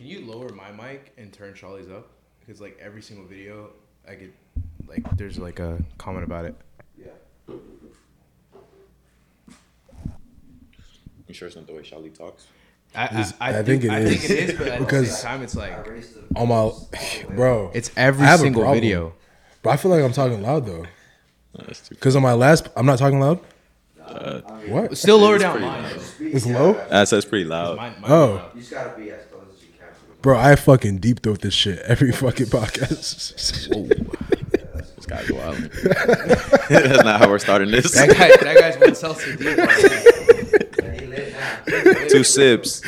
Can you lower my mic and turn Charlie's up? Because like every single video, I get like there's like a comment about it. Yeah. You sure it's not the way Charlie talks? I, I, I, I think it I is. think it is, but at the Because- same time, it's like On my, bro, it's every I have a single problem. video. But I feel like I'm talking loud though. No, that's too. Because on my last, I'm not talking loud. Uh, what? Still lower down pretty mine. loud. though. It's low, That's that's pretty loud. Mine, mine Oh. You just gotta be as close as you can. to the bro. I fucking deep throat this shit every fucking podcast. This guy's wild. that's not how we're starting this. that guy, that guy's one seltzer deep. right now. And he lit now. Two sips.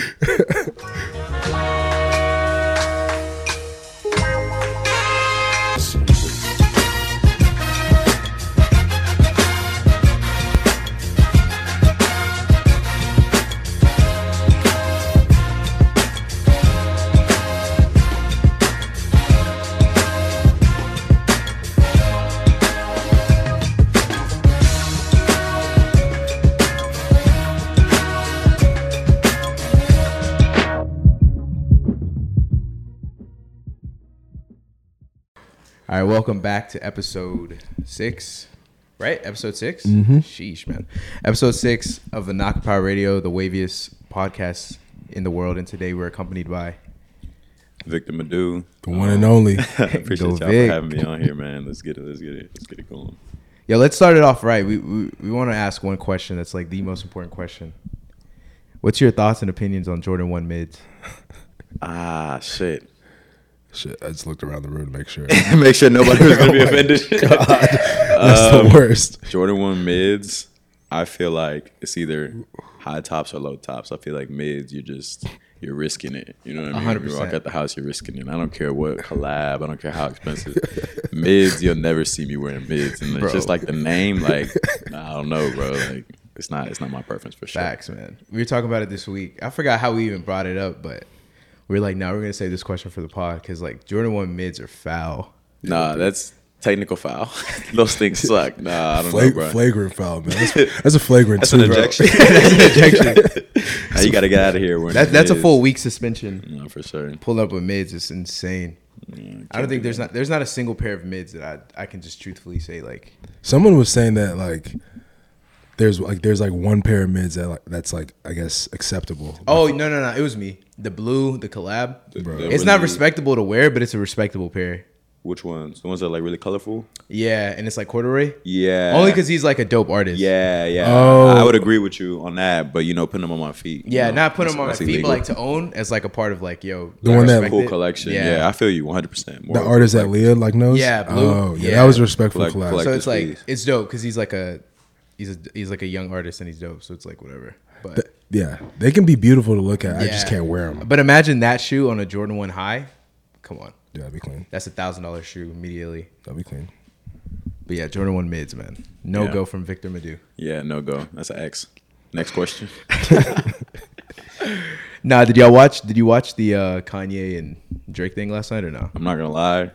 All right, welcome back to episode six, right? Episode 6 Mm-hmm. Sheesh, man. Episode six of the Knock Power Radio, the waviest podcast in the world. And today we're accompanied by Victor Madu. the one and only. Appreciate Go y'all for having me on here, man. Let's get it. Let's get it. Let's get it going. Yeah, let's start it off right. We we, we want to ask one question that's like the most important question. What's your thoughts and opinions on Jordan One mids? Ah, shit. Shit, I just looked around the room to make sure. Make sure nobody was gonna be my offended. That's Um, the worst. Jordan one mids. I feel like it's either high tops or low tops. I feel like mids, you're just you're risking it. You know what I mean? When You walk 100%. out the house, you're risking it. I don't care what collab. I don't care how expensive. mids, you'll never see me wearing mids, and Bro. it's just like the name. Like I don't know, bro. Like it's not it's not my preference for sure. Facts, man. We were talking about it this week. I forgot how we even brought it up, but we are like, now we're gonna save this question for the pod because like Jordan One mids are foul. Nah, that's technical foul. Those things suck. Nah, I don't know, bro. flagrant foul, man. That's, that's a flagrant. That's too, an bro. ejection. That's an ejection. Now you got to get out of here. wearing That, that's a full week suspension. No, for sure. Pulling up with mids is insane. I don't can't think there's not there's not a single pair of mids that I I can just truthfully say like Someone was saying that like there's like there's like one pair of mids that like that's like I guess acceptable. oh no no no it was me the blue the collab Bro. it's not respectable to wear but it's a respectable pair Which ones? The ones that are like really colorful? yeah and it's like corduroy Yeah. only because he's like a dope artist Yeah, yeah. Oh. I would agree with you on that, but you know, putting them on my feet. you yeah know, not put that's- them on my feet illegal. but like to own as like a part of like yo The I one that- respect full it. collection. Yeah. I feel you 100. percent the artist that Leah like knows. Yeah, blue. Oh yeah, Yeah. that was a respectful Collect- collab. collect- so it's this like it's dope because he's like a he's a he's like a young artist and he's dope so it's like whatever but Th- yeah, they can be beautiful to look at. I just can't wear them. but imagine that shoe on a Jordan One high come on Yeah, that'd be clean. that's a thousand dollar shoe immediately That'd be clean. But yeah, Jordan One mids, man. No Yeah. go from Victor Madu. Yeah, no go. That's an X. Next question. Nah, did y'all watch? Did you watch the uh, Kanye and Drake thing last night or no? I'm not gonna lie.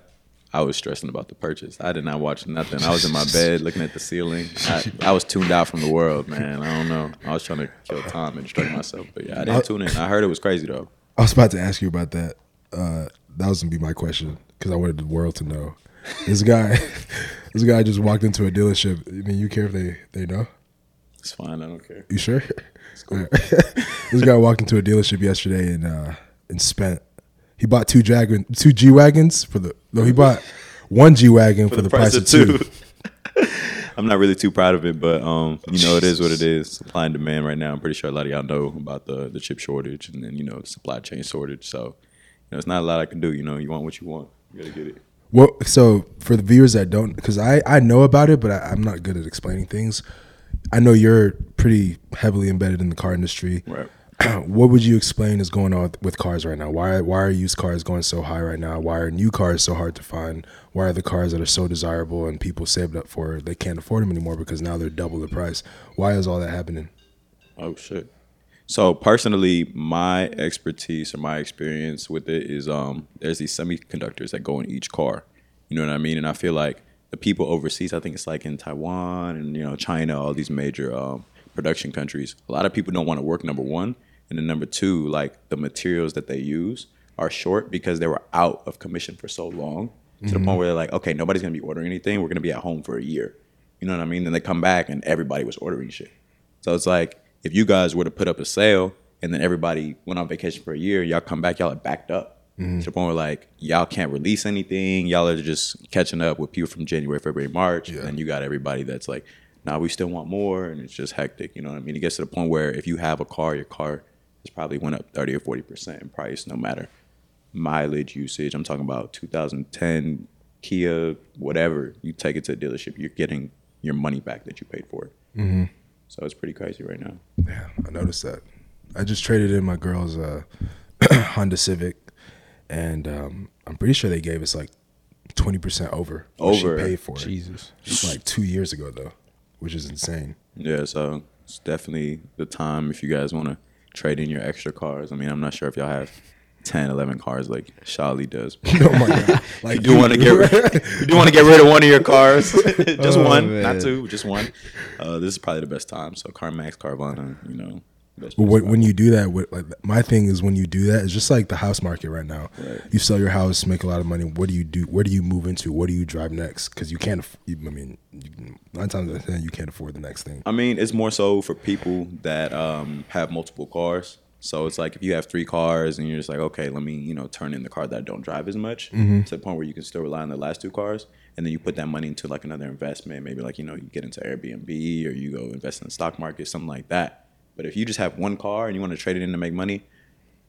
I was stressing about the purchase. I did not watch nothing. I was in my bed looking at the ceiling. I, I was tuned out from the world, man. I don't know. I was trying to kill time and distract myself. But yeah, I didn't tune in. I heard it was crazy though. I was about to ask you about that. Uh, that was gonna be my question because I wanted the world to know. This guy, this guy just walked into a dealership. I mean, you care if they they know? It's fine. I don't care. You sure? Alright. this guy walked into a dealership yesterday and uh, and spent. He bought two dragon, two G wagons for the. No, he bought one G wagon for, the, price, of two. I'm not really too proud of it, but um, you know, it is what it is. Supply and demand right now. I'm pretty sure a lot of y'all know about the the chip shortage and then you know the supply chain shortage. So, you know, it's not a lot I can do. You know, you want what you want. You gotta get it. Well, so for the viewers that don't, because I I know about it, but I, I'm not good at explaining things. I know you're pretty heavily embedded in the car industry. Right. what would you explain is going on with, cars right now? Why why are used cars going so high right now? Why are new cars so hard to find? Why are the cars that are so desirable and people saved up for they can't afford them anymore because now they're double the price? Why is all that happening? Oh shit. So personally, my expertise or my experience with it is um there's these semiconductors that go in each car. You know what I mean? And I feel like the people overseas, I think it's like in Taiwan and you know China, all these major um, production countries. A lot of people don't want to work number one, and then number two, like the materials that they use are short because they were out of commission for so long to the point mm-hmm. where they're like, okay, nobody's gonna be ordering anything. We're gonna be at home for a year. You know what I mean? Then they come back and everybody was ordering shit. So it's like if you guys were to put up a sale and then everybody went on vacation for a year, y'all come back, y'all are backed up. Mm-hmm. To the point where like y'all can't release anything. Y'all are just catching up with people from January, February, March. And then you got everybody that's like, nah, we still want more and it's just hectic. You know what I mean? It gets to the point where if you have a car, your car has probably went up 30 or 40% in price, no matter mileage usage. I'm talking about 2010 Kia, whatever. You take it to a dealership, you're getting your money back that you paid for it. So it's pretty crazy right now. Yeah, I noticed that. I just traded in my girl's uh, Honda Civic, and um, I'm pretty sure they gave us like 20% over what Over. she paid for it. Jesus. Just like two years ago though, which is insane. Yeah, so it's definitely the time if you guys want to trade in your extra cars. I mean, I'm not sure if y'all have 10, 11 cars like Shali does. Oh my god! Like you do want to get rid, you do want to get rid of one of your cars, just Oh, one, man. not two, just one. Uh, this is probably the best time. So CarMax, Carvana, you know. But when, you do that, what, like my thing is when you do that, it's just like the house market right now. Right. You sell your house, make a lot of money. What do you do? Where do you move into? What do you drive next? Because you can't. I mean, you, nine times out of ten, you can't afford the next thing. I mean, it's more so for people that um, have multiple cars. So it's like if you have three cars and you're just like, okay, let me, you know, turn in the car that I don't drive as much to the point where you can still rely on the last two cars. And then you put that money into like another investment. Maybe like, you know, you get into Airbnb or you go invest in the stock market, something like that. But if you just have one car and you want to trade it in to make money,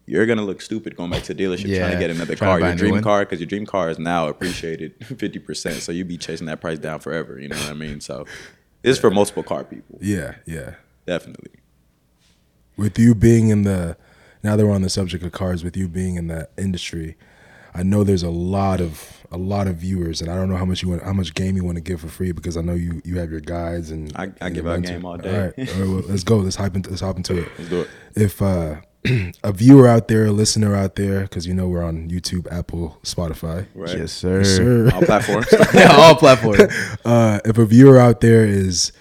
you're gonna look stupid going back to the dealership trying to get another car, your dream car, because your dream car is now appreciated fifty percent. So you'd be chasing that price down forever. You know what I mean? So it's for multiple car people, Yeah, yeah. definitely. With you being in the, now that we're on the subject of cars, with you being in that industry, I know there's a lot of a lot of viewers, and I don't know how much you want, how much game you want to give for free because I know you you have your guides and I- I and give your out game all All day. right, all right well, let's go. Let's hype into let's hop into it. Let's do it. if uh, a viewer out there, a listener out there, because you know we're on YouTube, Apple, Spotify. Right. Yes, sir. Yes, sir. All platforms. yeah, all platforms. Uh, if a viewer out there is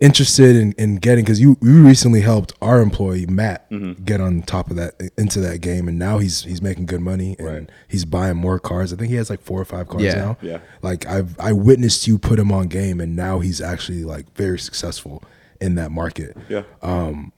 interested in, in getting, because you you recently helped our employee Matt Mm-hmm. get on top of that into that game, and now he's he's making good money and Right. he's buying more cars. I think he has like four or five cars Yeah. now. Yeah. Like I've I witnessed you put him on game, and now he's actually like very successful in that market. yeah. Um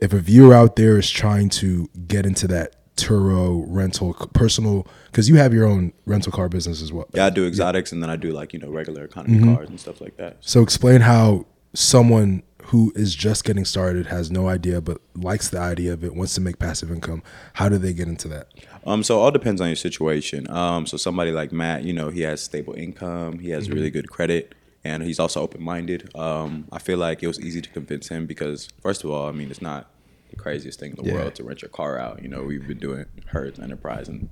if a viewer out there is trying to get into that Turo rental personal because you have your own rental car business as well. Yeah, I do exotics and then I do like, you know, regular economy Mm-hmm. cars and stuff like that. So explain how someone who is just getting started has no idea but likes the idea of it, wants to make passive income. How do they get into that? Um, so all depends on your situation. Um, so somebody like Matt, you know, he has stable income, he has really good credit, and he's also open minded. Um, I feel like it was easy to convince him because, first of all, I mean, it's not the craziest thing in the Yeah. world to rent your car out. You know, we've been doing Hertz Enterprise and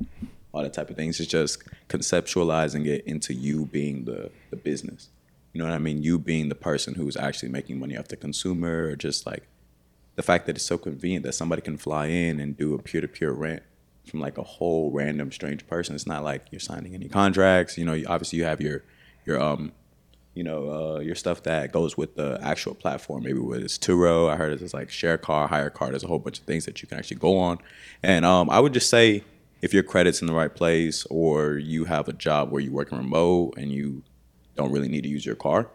all that type of things. It's just conceptualizing it into you being the the business. You know what I mean? You being the person who's actually making money off the consumer, or just like the fact that it's so convenient that somebody can fly in and do a peer to peer rent from like a whole random strange person. It's not like you're signing any contracts. You know, obviously you have your your um you know uh, your stuff that goes with the actual platform. Maybe with it's Turo. I heard it's like share car, hire car. There's a whole bunch of things that you can actually go on. And um, I would just say if your credit's in the right place or you have a job where you're working remote and you don't really need to use your car,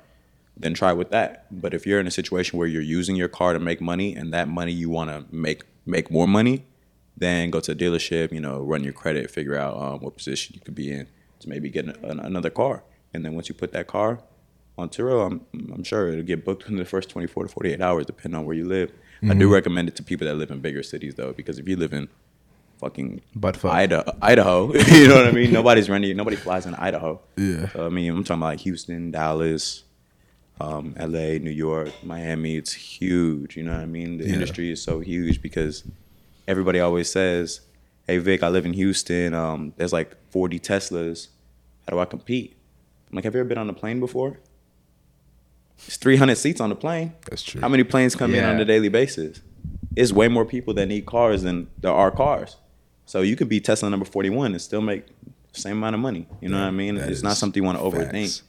then try with that. But if you're in a situation where you're using your car to make money and that money you want to make make more money, then go to a dealership, you know, run your credit, figure out um, what position you could be in to maybe get an, another car. And then once you put that car on Turo, I'm, I'm sure it'll get booked in the first 24 to 48 hours, depending on where you live. I do recommend it to people that live in bigger cities, though, because if you live in fucking Buttfuck. Idaho, Idaho, you know what I mean? Nobody's running. nobody flies in Idaho. Yeah. So, I mean, I'm talking about like Houston, Dallas, um, LA, New York, Miami. It's huge. You know what I mean? The Yeah. industry is so huge because everybody always says, "Hey Vic, I live in Houston. Um, there's like 40 Teslas. How do I compete?" I'm like, "Have you ever been on a plane before? It's 300 seats on the plane. That's true. How many planes come in on a daily basis? It's way more people that need cars than there are cars. So you could be Tesla number 41 and still make the same amount of money. You know what I mean? It's not something you want to overthink facts.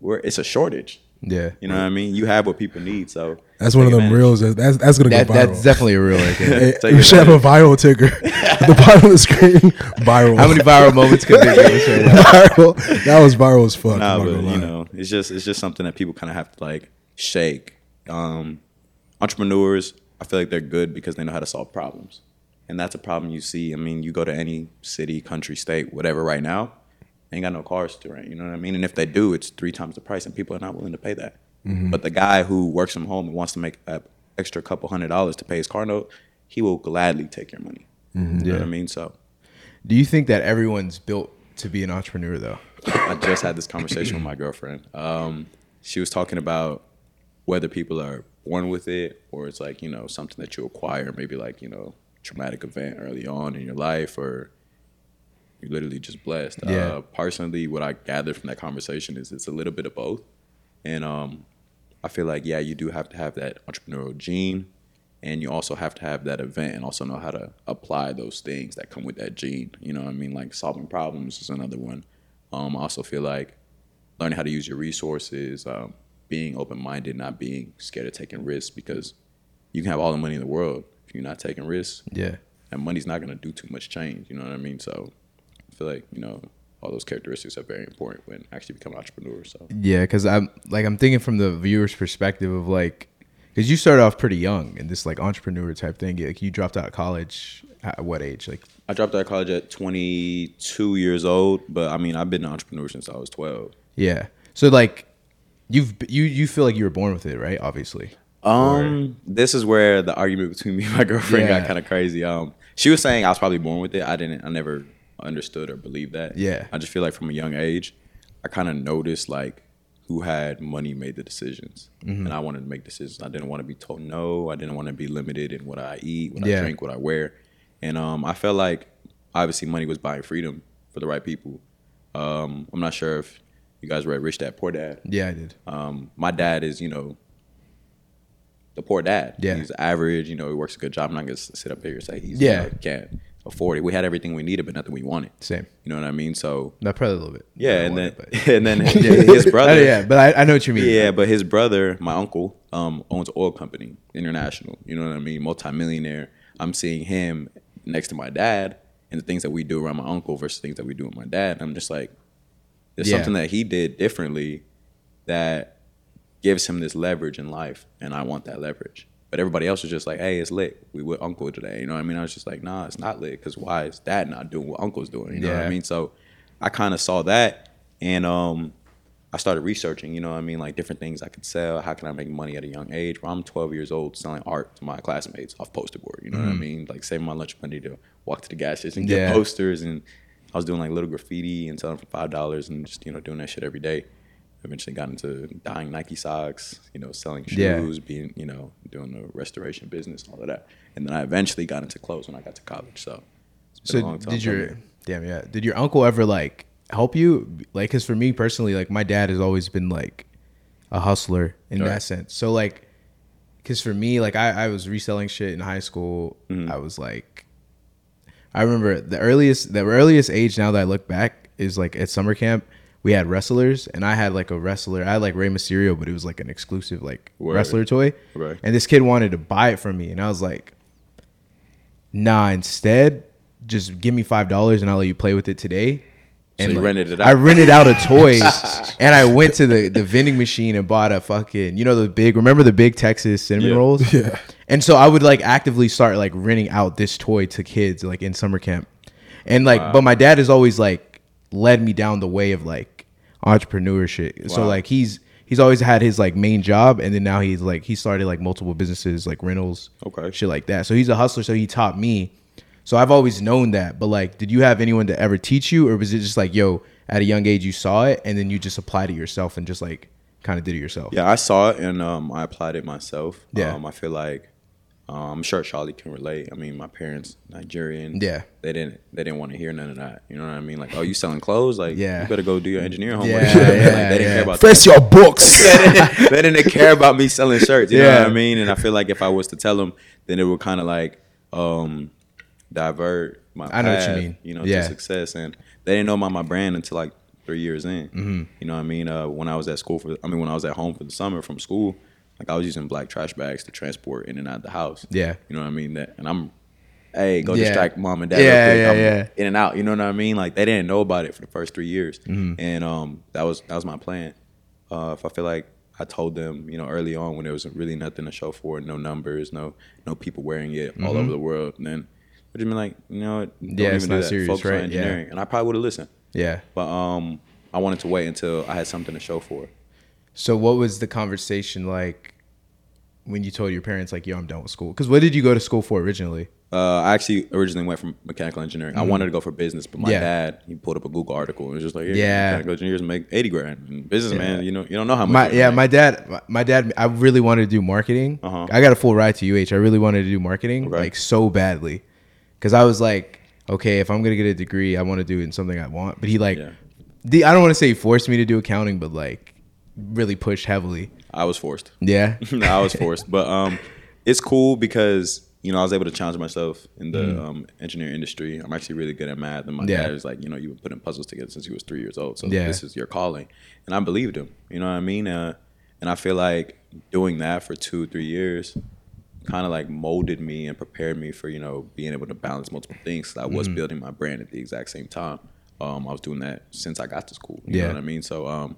we're, it's a shortage. Yeah. You know what I mean? You have what people need. So That's one of them advantage. reels. that- That's that's gonna That, go viral. that's definitely a real right there. Hey, Take we should have a viral ticker at the bottom of the screen. Viral. How many viral moments could they give us right now? viral? That was viral as fuck. Nah, but you know, it's just it's just something that people kind of have to like shake. Um, entrepreneurs, I feel like they're good because they know how to solve problems, and that's a problem you see. I mean, you go to any city, country, state, whatever. Right now, they ain't got no cars to rent. You know what I mean? And if they do, it's three times the price, and people are not willing to pay that. But the guy who works from home and wants to make an extra couple hundred dollars to pay his car note, he will gladly take your money. You know Yeah. what I mean? So. Do you think that everyone's built to be an entrepreneur though? I just had this conversation with my girlfriend. Um, she was talking about whether people are born with it or it's like, you know, something that you acquire, maybe like, you know, traumatic event early on in your life or you're literally just blessed. Yeah. Uh, personally, what I gathered from that conversation is it's a little bit of both. And um, I feel like, yeah, you do have to have that entrepreneurial gene and you also have to have that event and also know how to apply those things that come with that gene. You know what I mean? Like solving problems is another one. Um, I also feel like learning how to use your resources, um, being open minded, not being scared of taking risks because you can have all the money in the world. If you're not taking risks, Yeah. and money's not going to do too much change. You know what I mean? So I feel like, you know, all those characteristics are very important when actually becoming entrepreneurs. So Yeah, because I'm like I'm thinking from the viewer's perspective of like, because you started off pretty young in this like entrepreneur type thing. Like you dropped out of college at what age? Like I dropped out of college at 22 years old, but I mean, I've been an entrepreneur since I was 12. yeah. So like, you've you you feel like you were born with it, right? Obviously. Um, this is where the argument between me and my girlfriend Yeah. got kind of crazy. Um, she was saying I was probably born with it. I didn't. I never understood or believed that. Yeah. I just feel like from a young age, I kind of noticed like who had money made the decisions, Mm-hmm. and I wanted to make decisions. I didn't want to be told no. I didn't want to be limited in what I eat, what Yeah. I drink, what I wear, and um, I felt like obviously money was buying freedom for the right people. Um, I'm not sure if you guys read Rich Dad Poor Dad. Yeah, I did. Um, my dad is, you know, the poor dad. Yeah. He's average, you know, he works a good job. I'm not gonna sit up here and say he's Yeah. you know, can't afford it. We had everything we needed, but nothing we wanted. Same. You know what I mean? So Not probably a little bit. yeah, and then but- and then his brother. yeah, but I, I know what you mean. Yeah, but his brother, my uncle, um, owns an oil company, international. You know what I mean? Multimillionaire. I'm seeing him next to my dad and the things that we do around my uncle versus things that we do with my dad. I'm just like, there's Yeah. something that he did differently that gives him this leverage in life, and I want that leverage. But everybody else was just like, "Hey, it's lit. We with Uncle today." You know what I mean? I was just like, "Nah, it's not lit. Because why is Dad not doing what Uncle's doing?" You know what I mean? So I kind of saw that, and um, I started researching. You know what I mean? Like different things I could sell. How can I make money at a young age? Where I'm 12 years old selling art to my classmates off poster board. You know what I mean? Like saving my lunch money to walk to the gas station, get Mm. Yeah. posters, and I was doing like little graffiti and selling for five dollars, and just you know doing that shit every day. Eventually got into dyeing Nike socks, you know, selling Yeah. shoes, being you know doing the restoration business, all of that. And then I eventually got into clothes when I got to college. So, it's been a So long time did your coming. damn yeah? Did your uncle ever like help you? Like, cause for me personally, like my dad has always been like a hustler in Right. that sense. So like, cause for me, like I, I was reselling shit in high school. Mm-hmm. I was like, I remember the earliest, the earliest age now that I look back is like at summer camp. We had wrestlers, and I had like a wrestler. I had like Rey Mysterio, but it was like an exclusive like Word. wrestler toy. Right. And this kid wanted to buy it from me, and I was like, nah, instead, just give me five dollars and I'll let you play with it today. So And you like, rented it I out? rented out a toy and I went to the, the vending machine and bought a fucking you know the big remember the big Texas cinnamon Yeah. rolls? Yeah. And so I would like actively start like renting out this toy to kids like in summer camp. And like but my dad has always like led me down the way of like entrepreneurship. So Wow. like he's he's always had his like main job and then now he's like he started like multiple businesses like rentals Okay. shit like that so he's a hustler so he taught me so i've always known that but like did you have anyone to ever teach you or was it just like yo at a young age you saw it and then you just applied it yourself and just like kind of did it yourself Yeah, I saw it and um, I applied it myself. Yeah. Um, I feel like um, I'm sure Charlie can relate. I mean, my parents Nigerian. Yeah. They didn't. They didn't want to hear none of that. You know what I mean? Like, oh, you selling clothes? Like, Yeah. you better go do your engineering homework. Yeah, You know what I mean? yeah, like, they didn't yeah. care about Face your books. they, didn't, they didn't care about me selling shirts. You know Yeah. what I mean? And I feel like if I was to tell them, then it would kind of like um, divert my I know what you mean. You know, Yeah. to success. And they didn't know about my brand until like three years in. You know what I mean? Uh, when I was at school for, I mean, when I was at home for the summer from school, like I was using black trash bags to transport in and out of the house. Yeah. You know what I mean? That, and I'm, hey, go Yeah. distract mom and dad. Yeah, yeah, I'm yeah. In and out. You know what I mean? Like they didn't know about it for the first three years, Mm-hmm. and um, that was that was my plan. Uh, if I feel like I told them, you know, early on when there was really nothing to show for it, no numbers, no no people wearing it all over the world, and then would have been like, you know, what, don't Mm-hmm. Yeah, it's even do not that. serious, Focus on right? Yeah. engineering, and I probably would have listened, Yeah. but um, I wanted to wait until I had something to show for it. So what was the conversation like when you told your parents like, "Yo, I'm done with school"? Because what did you go to school for originally? Uh, I actually originally went from mechanical engineering. I wanted to go for business, but my Mm-hmm. Yeah. dad he pulled up a Google article and was just like, yeah, Yeah. mechanical engineers make eighty grand. And business man, you know, you don't know how much. My yeah, make. my dad, my- my dad. I really wanted to do marketing. Uh-huh. I got a full ride to UH. I really wanted to do marketing Okay. like so badly, because I was like, okay, if I'm gonna get a degree, I want to do it in something I want. But he like, Yeah. the, I don't want to say he forced me to do accounting, but like really pushed heavily. I was forced. Yeah. no, I was forced, but um, it's cool because you know I was able to challenge myself in the um, engineering industry. I'm actually really good at math, and my Mm. Yeah. dad was like, you know, you've been putting puzzles together since you was three years old, so Yeah. this is your calling, and I believed him. You know what I mean? Uh, and I feel like doing that for two, three years kind of like molded me and prepared me for you know being able to balance multiple things. I was building my brand at the exact same time. Um, I was doing that since I got to school. You Yeah. know what I mean? So um,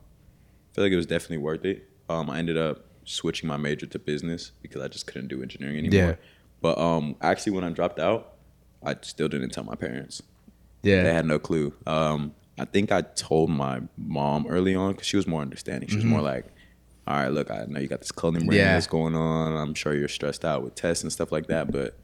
I feel like it was definitely worth it. Um, I ended up switching my major to business because I just couldn't do engineering anymore. Yeah. But um, actually, when I dropped out, I still didn't tell my parents. Yeah. They had no clue. Um, I think I told my mom early on because she was more understanding. She was more like, "All right, look, I know you got this clothing brand Mm-hmm. Yeah. that's going on. I'm sure you're stressed out with tests and stuff like that, but."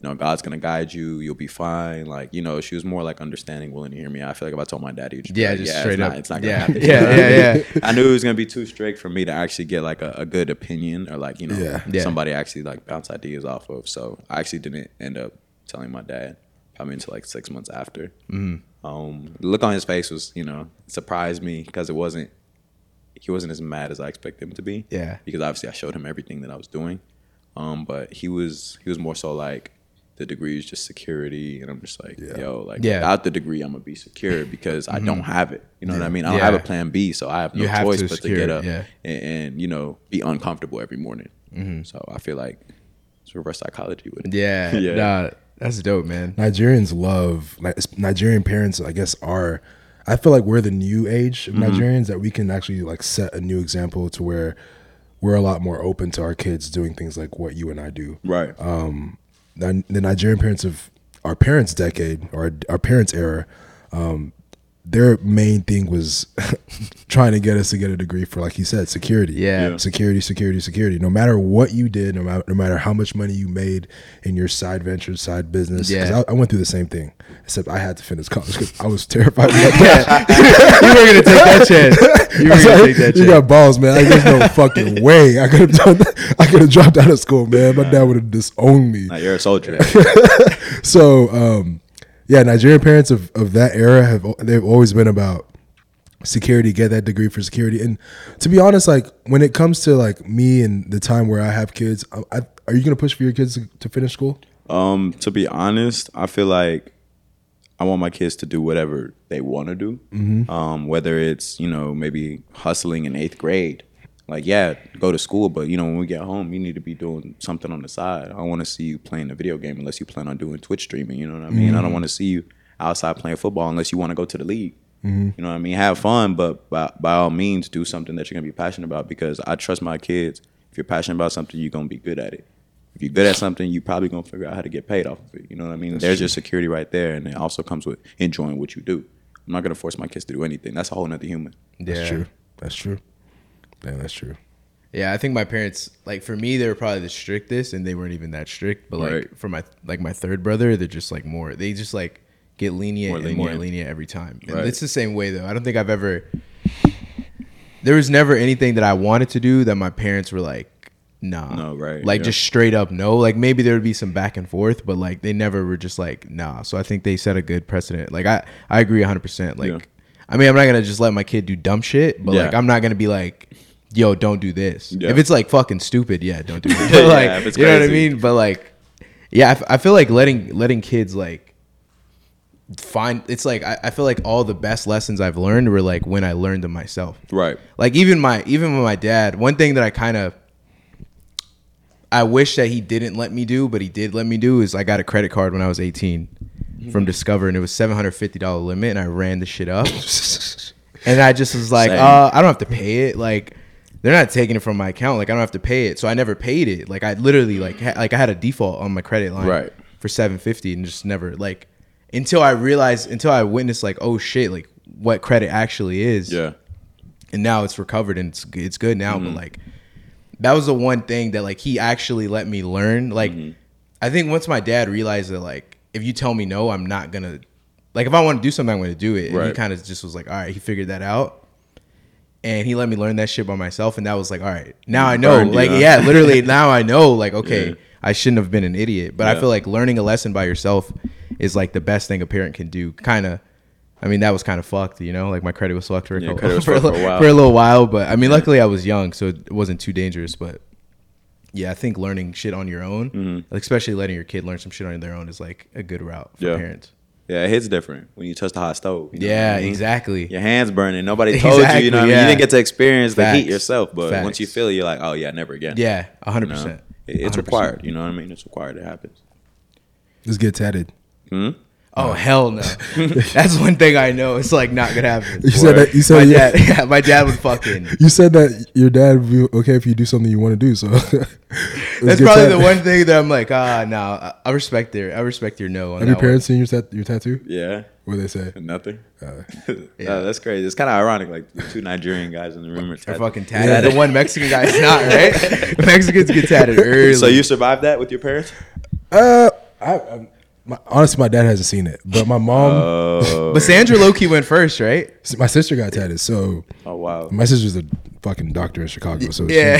You know, God's gonna guide you. You'll be fine. Like, you know, she was more like understanding, willing to hear me. I feel like if I told my daddy, he'd just Yeah, like, just it's straight not- up. It's not gonna Yeah. happen. Yeah, You know what I yeah, yeah. I knew it was gonna be too strict for me to actually get like a, a good opinion or like you know Yeah. Yeah. somebody actually like bounce ideas off of. So I actually didn't end up telling my dad probably until like six months after. Mm-hmm. Um, the look on his face was you know surprised me because it wasn't he wasn't as mad as I expected him to be. Yeah. because obviously I showed him everything that I was doing. Um, but he was he was more so like the degree is just security, and I'm just like, Yeah. yo, like Yeah. Mm-hmm. without the degree, I'm gonna be secure because I don't have it. You know what I mean? I don't Yeah. have a plan B, so I have no have choice to but secure to get up yeah. and, and, you know be uncomfortable every morning. Mm-hmm. So I feel like it's reverse psychology with it. Yeah. Yeah. Nah, that's dope, man. Nigerians love like Nigerian parents. I guess are. I feel like we're the new age of Nigerians that we can actually like set a new example to where we're a lot more open to our kids doing things like what you and I do. Right. Ni- the Nigerian parents of our parents' decade or our parents' era, um, their main thing was trying to get us to get a degree for, like you said, security. Yeah. Yeah. security, security, security. No matter what you did, no matter, no matter how much money you made in your side venture, side business Yeah. I, I went through the same thing, except I had to finish college because I was terrified. of that. you were gonna take that chance. You were gonna like, take that you got balls, man. Like, there's no fucking way I could have done. That. I could have dropped out of school, man. My dad would have disowned me. Like, you're a soldier. So, um, yeah, Nigerian parents of, of that era have they've always been about security, get that degree for security. And to be honest, like when it comes to like me and the time where I have kids, I, I, are you gonna push for your kids to, to finish school? Um, to be honest, I feel like I want my kids to do whatever they want to do. Um, whether it's you know maybe hustling in eighth grade, like yeah, go to school, but you know when we get home, you need to be doing something on the side. I don't want to see you playing a video game unless you plan on doing Twitch streaming. You know what I mean? I don't mm-hmm. want to see you outside playing football unless you want to go to the league. Mm-hmm. You know what I mean? Have fun, but by, by all means, do something that you're gonna be passionate about because I trust my kids. If you're passionate about something, you're gonna be good at it. If you're good at something, you're probably gonna figure out how to get paid off of it. You know what I mean? There's your security right there, and it also comes with enjoying what you do. I'm not gonna force my kids to do anything. That's a whole nother human. That's Yeah. true. That's true. Damn, that's true. Yeah, I think my parents like for me they were probably the strictest and they weren't even that strict. But like Right. for my like my third brother, they're just like more they just like get lenient More and more lenient. lenient every time. And Right. it's the same way though. I don't think I've ever there was never anything that I wanted to do that my parents were like, nah. No, right, Like yeah. just straight up no. Like maybe there would be some back and forth, but like they never were just like, nah. So I think they set a good precedent. Like I, I agree hundred percent. Like Yeah. I mean I'm not gonna just let my kid do dumb shit, but Yeah. like I'm not gonna be like, yo, don't do this. Yeah. If it's like fucking stupid, yeah, don't do it. But Yeah, like, if you know what I mean? But like, yeah, I, f- I feel like letting letting kids like find it's like I, I feel like all the best lessons I've learned were like when I learned them myself. Right. Like even my even with my dad, one thing that I kind of I wish that he didn't let me do, but he did let me do is I got a credit card when I was 18 from Discover and it was $750 limit and I ran the shit up. and I just was like, uh, I don't have to pay it. Like they're not taking it from my account. Like I don't have to pay it. So I never paid it. Like I literally like ha- like I had a default on my credit line Right. for 750 and just never like until I realized until I witnessed like oh shit like what credit actually is Yeah. and now it's recovered and it's it's good now. Mm-hmm. But like that was the one thing that like he actually let me learn. Like Mm-hmm. I think once my dad realized that like if you tell me no, I'm not gonna like if I want to do something, I'm gonna do it. And he kind of just was like, all right, he figured that out. And he let me learn that shit by myself, and that was like, all right, now I know. Burned like, yeah, literally, now I know. Like, okay, Yeah. I shouldn't have been an idiot. But I feel like learning a lesson by yourself is like the best thing a parent can do. Kind of, I mean, that was kind of fucked, you know. Like my credit was fucked for, a Yeah, was for, a, for a for a little while. But I mean, luckily I was young, so it wasn't too dangerous. But yeah, I think learning shit on your own, Mm-hmm. especially letting your kid learn some shit on their own, is like a good route for Yeah. parents. Yeah, it hits different when you touch the hot stove. you know Yeah, I mean? exactly. Your hands burning. Nobody told you. Exactly, You know, what I mean? you didn't get to experience the heat yourself. But Facts. once you feel it, you're like, oh yeah, never again. Yeah, hundred You know? percent. It- It's required. You know what I mean? It's required. It happens. Just get tatted. Hmm? Oh hell no! That's one thing I know. It's like not gonna happen. You said that. You said my said dad, yeah, my dad would fucking. You said that your dad would be okay if you do something you want to do. So That's probably tat- the one thing that I'm like, ah, no, I- I respect their, I respect your no. On Have your that parents seen your tat- your tattoo? Yeah. What they say? Nothing. Uh, yeah, that's crazy. It's kind of ironic. Like two Nigerian guys in the room are One. They're fucking tatted. The one Mexican guy is not right. Mexicans get tatted early. So you survived that with your parents? Uh, I, I my, honestly, my dad hasn't seen it, but my mom, Oh. but Sandra Loki went first, right? my sister got tatted. So oh wow. my sister's a fucking doctor in Chicago. So Yeah.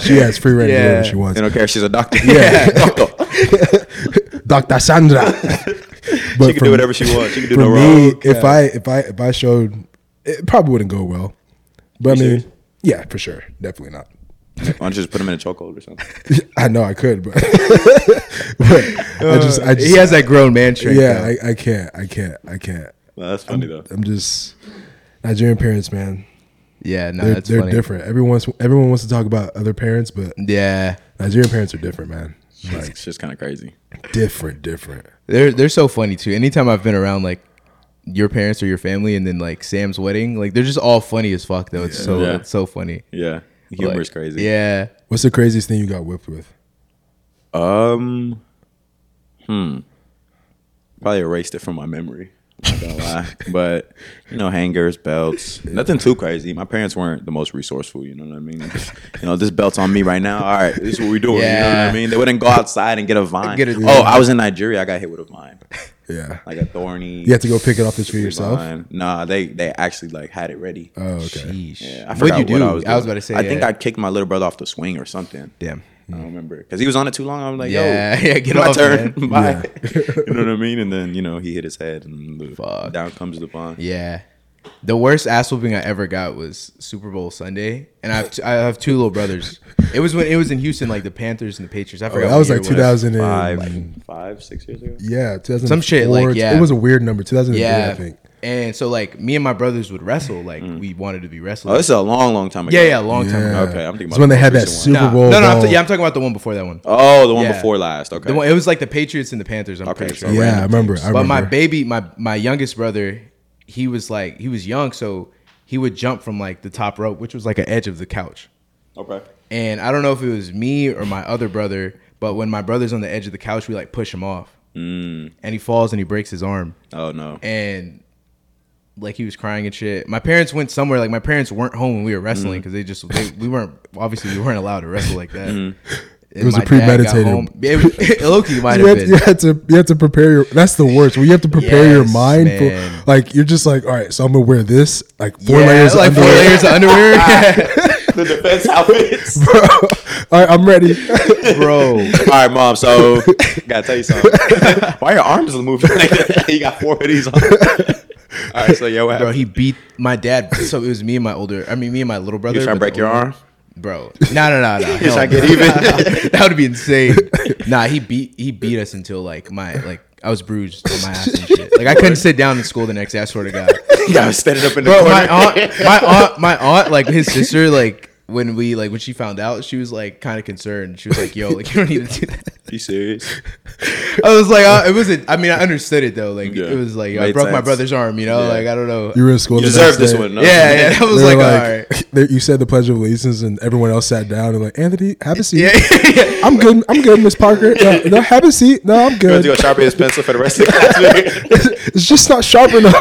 she, she has free reign to do Yeah. whatever she wants. They don't care. if She's a doctor. Yeah. Doctor. Sandra. But She can do whatever she wants. She can do for no me, wrong. if I if I if I showed, it probably wouldn't go well. But I mean, serious? yeah, for sure, definitely not. Why don't you just put him in a chokehold or something? I know I could, but, but I just I just he has that grown man trait. yeah. I, I can't, I can't, I can't. Well, that's funny though. I'm just Nigerian parents, man. yeah, no, They're, that's they're funny. different. Everyone's everyone wants to talk about other parents, but Yeah, Nigerian parents are different, man. Like It's just kind of crazy. different, different. they're they're so funny too. Anytime I've been around like your parents or your family, and then like Sam's wedding, like they're just all funny as fuck though. It's so Yeah. it's so funny. Yeah, humor Like, is crazy. Yeah, What's the craziest thing you got whipped with? Um. Hmm. Probably erased it from my memory. Not gonna lie, but you know, hangers, belts, nothing too crazy. My parents weren't the most resourceful. You know what I mean? You know, this belt's on me right now. All right, this is what we're doing. You know what I mean? They wouldn't go outside and get a vine. Get a- oh, I was in Nigeria. I got hit with a vine, Yeah, like a thorny. you have to go pick it off the tree yourself. vine. Nah, they they actually like had it ready. Oh, okay. Sheesh. Yeah, I What'd forgot you do? what I I was, was. about to say. I think. I kicked my little brother off the swing or something. damn. I don't hmm. remember because he was on it too long. I was like, Yeah, "Yo, yeah, get my off, turn." man. Bye. you know what I mean? And then you know he hit his head, and the, Fuck. down comes the vine. Yeah. The worst ass whooping I ever got was Super Bowl Sunday, and I have t- I have two little brothers. It was when it was in Houston, like the Panthers and the Patriots. I Oh, that was like it was. 2000 Five, six years ago. yeah, 2004. Some shit, like, yeah. It was a weird number. 2003, Yeah, I think. And so like me and my brothers would wrestle. Like we wanted to be Oh, wrestlers. this is a long, long time ago. yeah, yeah, a long time ago. Okay, I'm thinking It's about when the they had that recent Super No, Bowl. no, no. I'm t- yeah, I'm talking about the one before that one. Oh, the one Yeah. before last. Okay. The one, it was like the Patriots and the Panthers. I'm Okay, pretty sure. yeah, I remember. teams. I but my baby, my my youngest brother, he was like he was young, so he would jump from like the top rope, which was like an edge of the couch. okay. And I don't know if it was me or my other brother, but when my brother's on the edge of the couch, we like push him off, Mm. and he falls and he breaks his arm, Oh no. and like he was crying and shit. My parents went somewhere. Like my parents weren't home when we were wrestling because they just they, we weren't obviously we weren't allowed to wrestle like that. Mm-hmm. It was a my dad got premeditated- home- It, Loki might you have had, been. you had to you had to prepare your that's the worst when you have to prepare your mind man. for like you're just like all right so i'm gonna wear this like four Yeah, layers like of four underwear. layers of underwear, the defense outfits. bro all right i'm ready bro. All right, mom. So, gotta tell you something. Why your arms moving like that? You got four hoodies on. All right, so yeah, what Bro, happened? he beat my dad. So it was me and my older. I mean, me and my little brother. You trying to break your older- arm? bro? No, no, no, no. Hell trying to get even. that would be insane. Nah, he beat he beat us until like my like I was bruised on my ass and shit. Like I couldn't sit down in school the next day. I swear to God. yeah, I was standing up in the Bro, corner. my aunt, my aunt, my aunt, like his sister, like when we like when she found out, she was like kind of concerned. She was like, "Yo, like you don't need to do that." you serious? I was like, uh, it wasn't. I mean, I understood it though. Like Yeah. it was like I Made broke my brother's arm. You know, Yeah. like I don't know. You were in school. You deserve this day. one. No? Yeah, yeah. I was They like, all right. you said the Pledge of Allegiance, and everyone else sat down and like, Anthony, have a seat. Yeah, yeah. I'm good. I'm good, Miss Parker. No, no, have a seat. No, I'm good. You want to good. go sharpen his pencil for the rest of the class? It's just not sharp enough.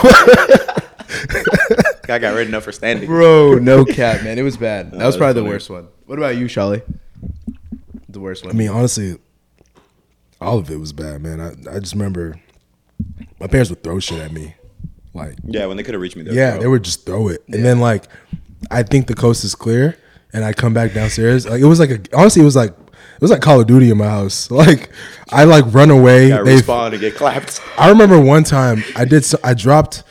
I got ready enough for standing. Bro, no cap, man. It was bad. That was probably the worst one. What about you, Charlie? The worst one. I mean, honestly, all of it was bad, man. I, I just remember my parents would throw shit at me. Like, Yeah, when they could have reached me. would yeah, throw. they would just throw it. And then, like, I think the coast is clear, and I come back downstairs. Like, it was like, a, honestly, it was like, it was like Call of Duty in my house. Like, I like run away. Got They, respawn and get clapped. I remember one time I did, so, I dropped,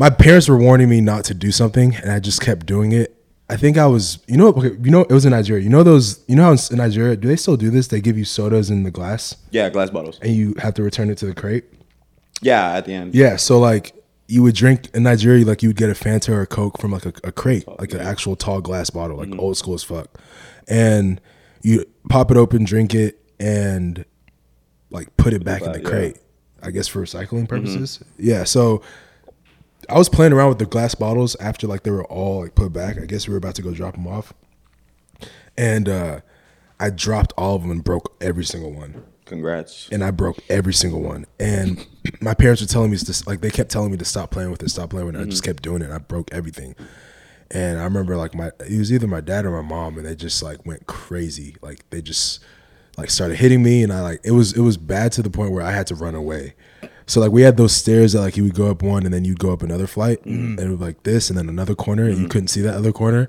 my parents were warning me not to do something, and I just kept doing it. I think I was, you know, okay, you know, it was in Nigeria. You know those, you know how in Nigeria, do they still do this? They give you sodas in the glass, Yeah, glass bottles. and you have to return it to the crate. Yeah, at the end. Yeah, so like you would drink in Nigeria, like you would get a Fanta or a Coke from like a, a crate, oh, like an actual tall glass bottle, like mm-hmm. old school as fuck, and you pop it open, drink it, and like put it back in the back, yeah. crate. I guess for recycling mm-hmm. purposes. Yeah, so I was playing around with the glass bottles after like they were all like put back. I guess we were about to go drop them off, and uh I dropped all of them and broke every single one Congrats. and I broke every single one. And my parents were telling me to like they kept telling me to stop playing with it, stop playing with it. I just kept doing it. And I broke everything. And I remember like my it was either my dad or my mom, and they just like went crazy. Like they just like started hitting me, and I like it was it was bad to the point where I had to run away. So like we had those stairs that like you would go up one and then you'd go up another flight, mm-hmm. and it was like this, and then another corner, and you mm-hmm. couldn't see that other corner.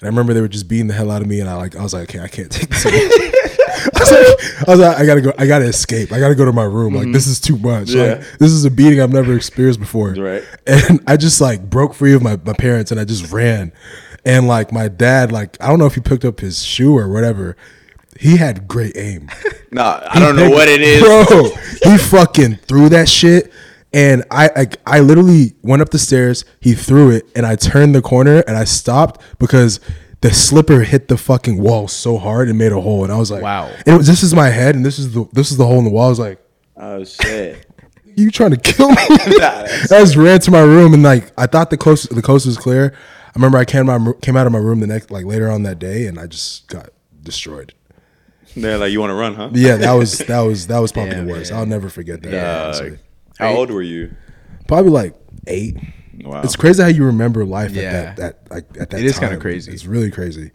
And I remember they were just beating the hell out of me, and I like I was like, okay, I can't take this. I was like, I was like, I gotta go, I gotta escape, I gotta go to my room. Like this mm-hmm. is too much. Yeah. Like this is a beating I've never experienced before. Right. And I just like broke free of my, my parents and I just ran. And like my dad, like I don't know if he picked up his shoe or whatever. He had great aim. Nah, I don't know what it is. Bro, he fucking threw that shit. And I, I I literally went up the stairs, he threw it, and I turned the corner and I stopped because the slipper hit the fucking wall so hard and made a hole. And I was like, Wow. It was, this is my head and this is the this is the hole in the wall. I was like, Oh shit. you trying to kill me? I just ran to my room and like I thought the coast the coast was clear. I remember I came out came out of my room the next like later on that day and I just got destroyed. They're like, you want to run, huh? Yeah, that was that was that was probably Damn, the worst. man. I'll never forget that. Yeah, honestly. How old were you? Probably like eight. Wow. It's crazy how you remember life Yeah. at that, that like at that time. It is kinda crazy. It's really crazy.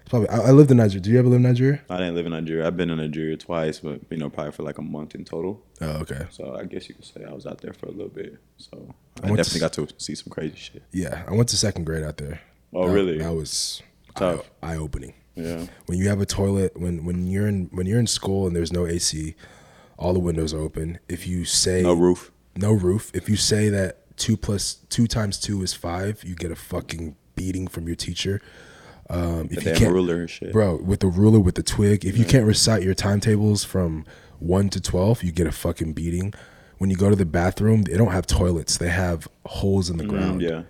It's probably I, I lived in Nigeria. Do you ever live in Nigeria? I didn't live in Nigeria. I've been in Nigeria twice, but you know, probably for like a month in total. Oh, okay. So I guess you could say I was out there for a little bit. So I, went definitely to- got to see some crazy shit. Yeah, I went to second grade out there. Oh, That- really? That was Tough. eye opening. Yeah. when you have a toilet when when you're in when you're in school and there's no AC, all the windows are open. If you say No roof. no roof, if you say that two plus two times two is five, you get a fucking beating from your teacher. Um, The if you can't, ruler and shit. bro, with the ruler with the twig, if you can't recite your timetables from one to twelve, you get a fucking beating. When you go to the bathroom, they don't have toilets; they have holes in the ground. Mm, Yeah.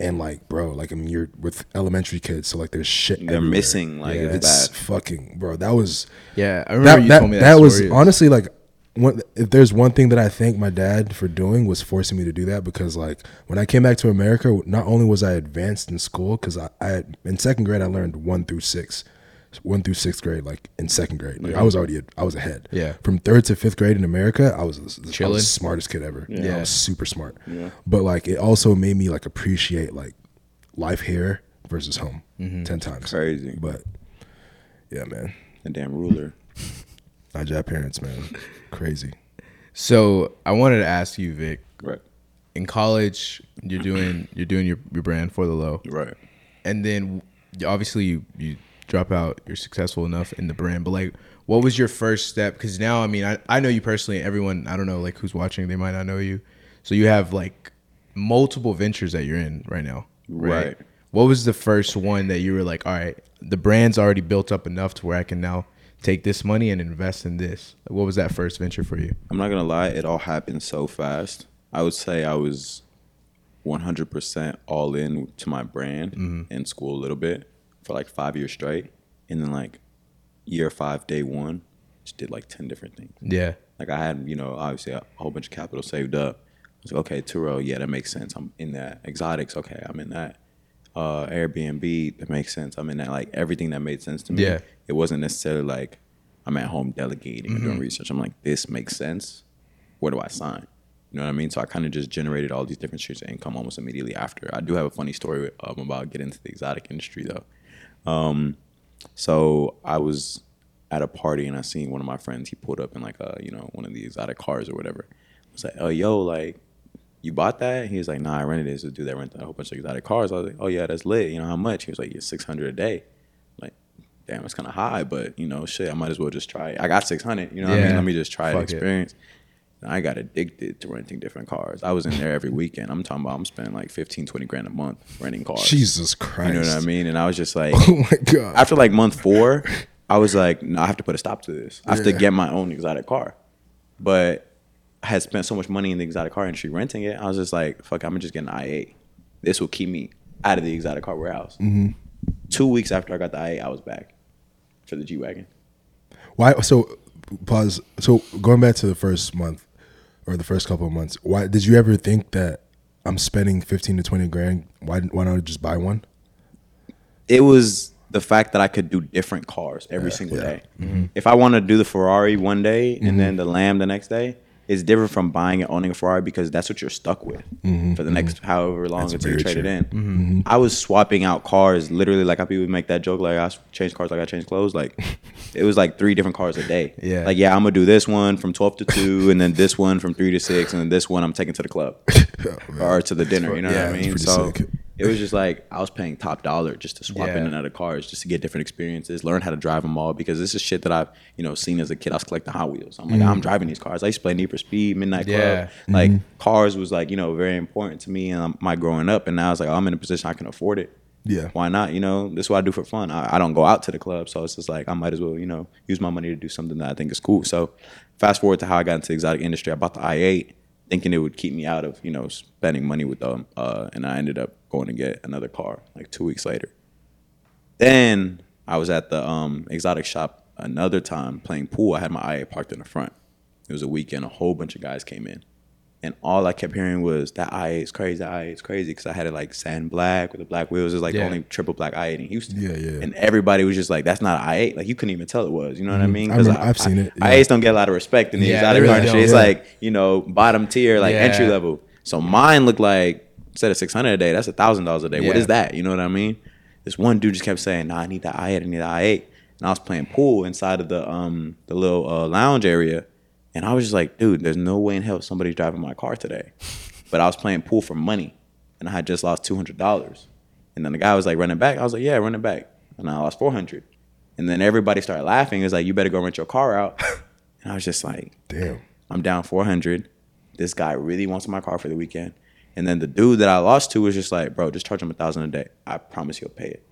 And like, bro, like I mean, you're with elementary kids, so like there's shit. They're everywhere. missing, like, yeah, it's it's bad. fucking, bro. That was Yeah, I remember that you that, told me that. that was story. honestly like one, if there's one thing that I thank my dad for doing was forcing me to do that because like when I came back to America, not only was I advanced in school because I, I in second grade I learned one through six, one through sixth grade like in second grade like I was already I was ahead. Yeah. From third to fifth grade in America, I was the, I was the smartest kid ever. Yeah. Yeah. I was super smart. Yeah. But like it also made me like appreciate like life here versus home Mm-hmm. ten times. Crazy. But yeah, man. The damn ruler. Nigeria parents, man, crazy. So I wanted to ask you, Vic. Right. In college, you're doing you're doing your, your brand for the low, Right. and then obviously you you drop out. You're successful enough in the brand, but like, what was your first step? Because now, I mean, I I know you personally. Everyone, I don't know, like who's watching, they might not know you. So you have like multiple ventures that you're in right now, right? Right. What was the first one that you were like, all right, the brand's already built up enough to where I can now take this money and invest in this? Like, what was that first venture for you? I'm not gonna lie, it all happened so fast. I would say I was 100% all in to my brand mm-hmm. in school a little bit for like five years straight, and then like year five, day one, just did like 10 different things. Yeah. Like I had, you know, obviously a whole bunch of capital saved up. I was like, okay, Turo, yeah, that makes sense. I'm in that. Exotics, okay, I'm in that. Uh, Airbnb, that makes sense. I'm in that. Like everything that made sense to me. Yeah. It wasn't necessarily like I'm at home delegating and doing Mm-hmm. research. I'm like, this makes sense. Where do I sign? You know what I mean? So I kind of just generated all these different streams of income almost immediately after. I do have a funny story um, about getting into the exotic industry though. Um, so I was at a party and I seen one of my friends. He pulled up in like a you know one of the exotic cars or whatever. I was like, oh yo, like you bought that? He was like, nah, I rented it. It's a dude that rented a whole bunch of exotic cars. I was like, oh yeah, that's lit. You know how much? He was like, yeah, six hundred a day. Like, damn, it's kind of high, but you know, shit, I might as well just try it. I got six hundred. You know what I mean? Let me just try Fuck the it. experience. And I got addicted to renting different cars. I was in there every weekend. I'm talking about I'm spending like 15, 20 grand a month renting cars. Jesus Christ. You know what I mean? And I was just like, Oh my god. after like month four, I was like, no, I have to put a stop to this. I have to get my own exotic car. But I had spent so much money in the exotic car industry renting it. I was just like, fuck, I'm gonna just get an i8. This will keep me out of the exotic car warehouse. Mm-hmm. Two weeks after I got the i8, I was back for the G Wagon. Why? So pause. So going back to the first month or the first couple of months, why did you ever think that I'm spending fifteen to twenty grand? Why? Why don't I just buy one? It was the fact that I could do different cars every single day. Mm-hmm. If I want to do the Ferrari one day and mm-hmm. then the Lamb the next day, it's different from buying and owning a Ferrari because that's what you're stuck with for the next however long That's until you trade it in. I was swapping out cars literally like how people make that joke like I change cars like I change clothes. Like it was like three different cars a day. Yeah. Like yeah, I'm gonna do this one from twelve to two, and then this one from three to six, and then this one I'm taking to the club or to the dinner. You know Yeah, what I mean? So sick. It was just like I was paying top dollar just to swap in and out of cars, just to get different experiences, learn how to drive them all. Because this is shit that I've you know seen as a kid. I was collecting Hot Wheels. I'm like, I'm mm. driving these cars. I used to play Need for Speed, Midnight Club. Yeah. Like mm-hmm. cars was like you know very important to me and my growing up. And now I was like oh, I'm in a position I can afford it. Yeah. Why not? You know, this is what I do for fun. I, I don't go out to the club, so it's just like I might as well, you know, use my money to do something that I think is cool. So, fast forward to how I got into the exotic industry. I bought the i8, thinking it would keep me out of, you know, spending money with them, uh, and I ended up going to get another car like two weeks later. Then I was at the um, exotic shop another time playing pool. I had my i8 parked in the front. It was a weekend. A whole bunch of guys came in. And all I kept hearing was that i8 is crazy, i8 is crazy because I had it like sand black with the black wheels. It was like the Yeah. only triple black i8 in Houston. Yeah, yeah. And everybody was just like, that's not an i8. Like you couldn't even tell it was. You know what I mean? Mm-hmm. I I've seen it, yeah. i8s don't get a lot of respect in the Yeah, exotic they really. It's Yeah. like, you know, bottom tier, like entry level. So mine looked like instead of six hundred a day, that's a thousand dollars a day. What is that? You know what I mean? This one dude just kept saying, "Nah, I need that i8. I need that i8." And I was playing pool inside of the um the little uh, lounge area, and I was just like, "Dude, there's no way in hell somebody's driving my car today." But I was playing pool for money, and I had just lost two hundred dollars. And then the guy was like, "Running back." I was like, "Yeah, running back," and I lost four hundred. And then everybody started laughing. It was like, "You better go rent your car out." And I was just like, Damn. I'm down 400. This guy really wants my car for the weekend. And then the dude that I lost to was just like, bro, just charge him a thousand a day. I promise he'll pay it.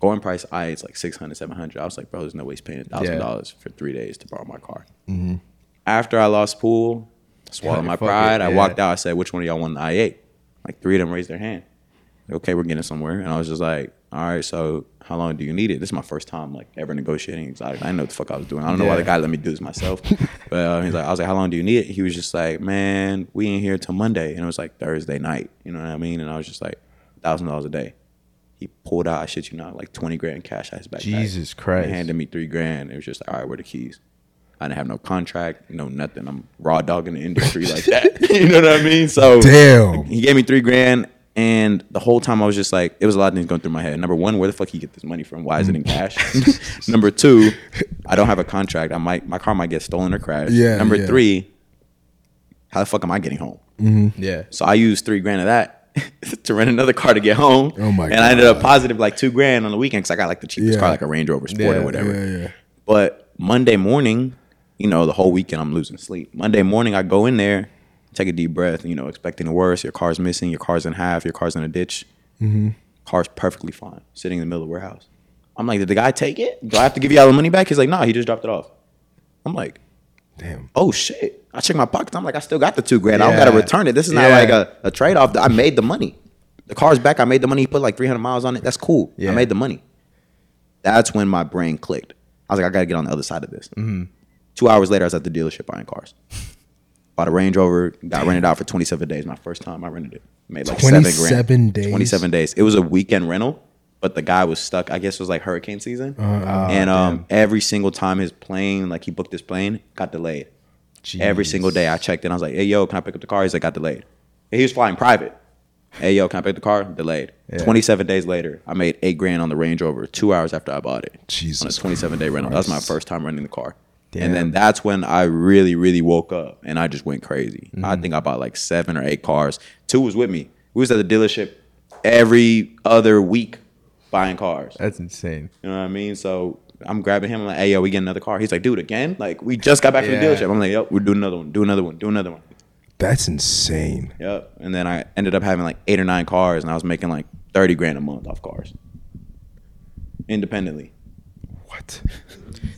Going price, I it's like 600, 700. I was like, bro, there's no way he's paying a thousand dollars for three days to borrow my car. Mm-hmm. After I lost pool, swallowed my fuck it, pride. I walked out. I said, which one of y'all want the i8? Like three of them raised their hand. Okay, we're getting somewhere. And I was just like, all right, so how long do you need it? This is my first time like ever negotiating exotic. I didn't know what the fuck I was doing. I don't know why the guy let me do this myself. but uh, he's like, I was like, how long do you need it? He was just like, man, we ain't here till Monday, and it was like Thursday night. You know what I mean? And I was just like, thousand dollars a day. He pulled out, I shit you not, like twenty grand cash out his backpack. Jesus Christ. handed me three grand. It was just like, all right, where the keys? I didn't have no contract, no nothing. I'm raw dogging the industry like that. you know what I mean? So Damn. he gave me three grand, and the whole time I was just like, it was a lot of things going through my head. Number one, where the fuck he get this money from? Why is it in mm. cash? Number two, I don't have a contract. I might my car might get stolen or crashed. Yeah, Number yeah. three, how the fuck am I getting home? Mm-hmm. Yeah. So I used three grand of that to rent another car to get home. Oh my And I ended up positive like two grand on the weekend because I got like the cheapest Yeah. car, like a Range Rover Sport Yeah, or whatever. Yeah, yeah. But Monday morning, you know, the whole weekend I'm losing sleep. Monday morning, I go in there, take a deep breath, you know, expecting the worst. Your car's missing, your car's in half, your car's in a ditch. Mm-hmm. Car's perfectly fine, sitting in the middle of the warehouse. I'm like, did the guy take it? Do I have to give you all the money back? He's like, nah, he just dropped it off. I'm like, Damn. oh shit. I check my pockets. I'm like, I still got the two grand. I don't gotta return it. This is not Yeah. like a, a trade off. I made the money. The car's back. I made the money. He put like 300 miles on it. That's cool. Yeah. I made the money. That's when my brain clicked. I was like, I gotta get on the other side of this. Mm-hmm. Two hours later, I was at the dealership buying cars. Bought a Range Rover. Got rented out for 27 days. My first time I rented it. Made like seven 27 grand. days? 27 days. It was a weekend rental, but the guy was stuck. I guess it was like hurricane season. Uh, and um, every single time his plane, like he booked his plane, got delayed. Every single day I checked in. I was like, hey, yo, can I pick up the car? He's like, got delayed. And he was flying private. Hey, yo, can I pick up the car? Delayed. Yeah. 27 days later, I made eight grand on the Range Rover two hours after I bought it. Jesus On a 27 day rental. That was my first time renting the car. Damn. And then that's when I really, really woke up and I just went crazy. Mm-hmm. I think I bought like seven or eight cars. Two was with me. We was at the dealership every other week buying cars. That's insane. You know what I mean? So I'm grabbing him. I'm like, hey, yo, we get another car. He's like, dude, again? Like, we just got back from the dealership. I'm like, yep, we're doing another one, do another one, do another one. That's insane. Yep. And then I ended up having like eight or nine cars, and I was making like 30 grand a month off cars independently. What?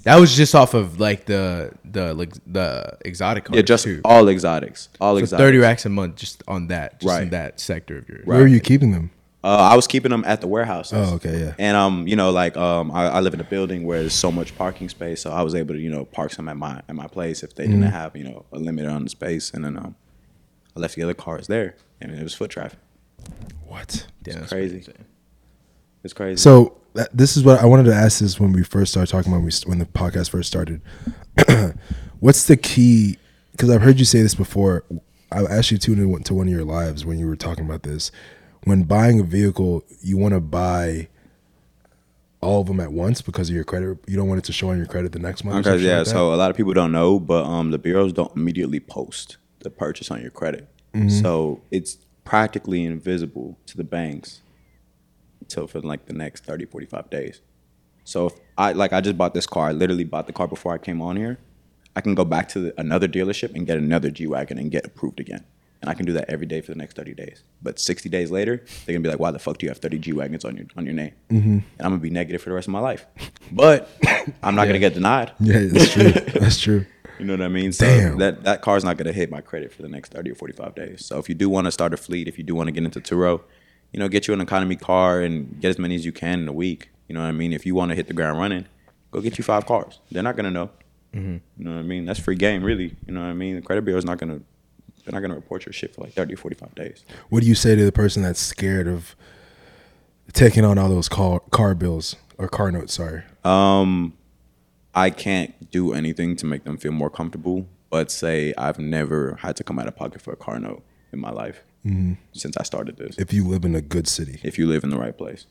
That was just off of like the the like the exotic cars Yeah, just too. all exotics. All So exotics. thirty racks a month just on that, just in that sector of yours. Where are you keeping them? Uh, I was keeping them at the warehouse. Oh, okay, yeah. And um, you know, like um, I, I live in a building where there's so much parking space, so I was able to, you know, park some at my at my place if they Mm-hmm. didn't have, you know, a limit on the space, and then um, I left the other cars there, and it was foot traffic. What? Damn, that's crazy. insane. It's crazy. So that, this is what I wanted to ask this when we first started talking about when, we, when the podcast first started. What's the key? Because I've heard you say this before. I actually tuned in to one of your lives when you were talking about this. When buying a vehicle, you want to buy all of them at once because of your credit. You don't want it to show on your credit the next month. yeah. like so a lot of people don't know, but um, the bureaus don't immediately post the purchase on your credit, Mm-hmm. so it's practically invisible to the banks until for like the next 30, 45 days. So if I like, I just bought this car. I literally bought the car before I came on here. I can go back to the, another dealership and get another G wagon and get approved again. And I can do that every day for the next 30 days. But 60 days later, they're gonna be like, "Why the fuck do you have 30 G wagons on your on your name?" Mm-hmm. And I'm gonna be negative for the rest of my life. But I'm not gonna get denied. yeah, that's true. that's true. You know what I mean? So Damn. that that car's not gonna hit my credit for the next 30 or 45 days. So if you do want to start a fleet, if you do want to get into Turo, you know, get you an economy car and get as many as you can in a week. You know what I mean? If you want to hit the ground running, go get you five cars. They're not gonna know. Mm-hmm. You know what I mean? That's free game, really. You know what I mean? The credit bureau is not gonna they're not gonna report your shit for like 30 or 45 days. What do you say to the person that's scared of taking on all those car car bills or car notes? Sorry. Um, I can't do anything to make them feel more comfortable, but say I've never had to come out of pocket for a car note in my life since I started this. If you live in a good city, If you live in the right place.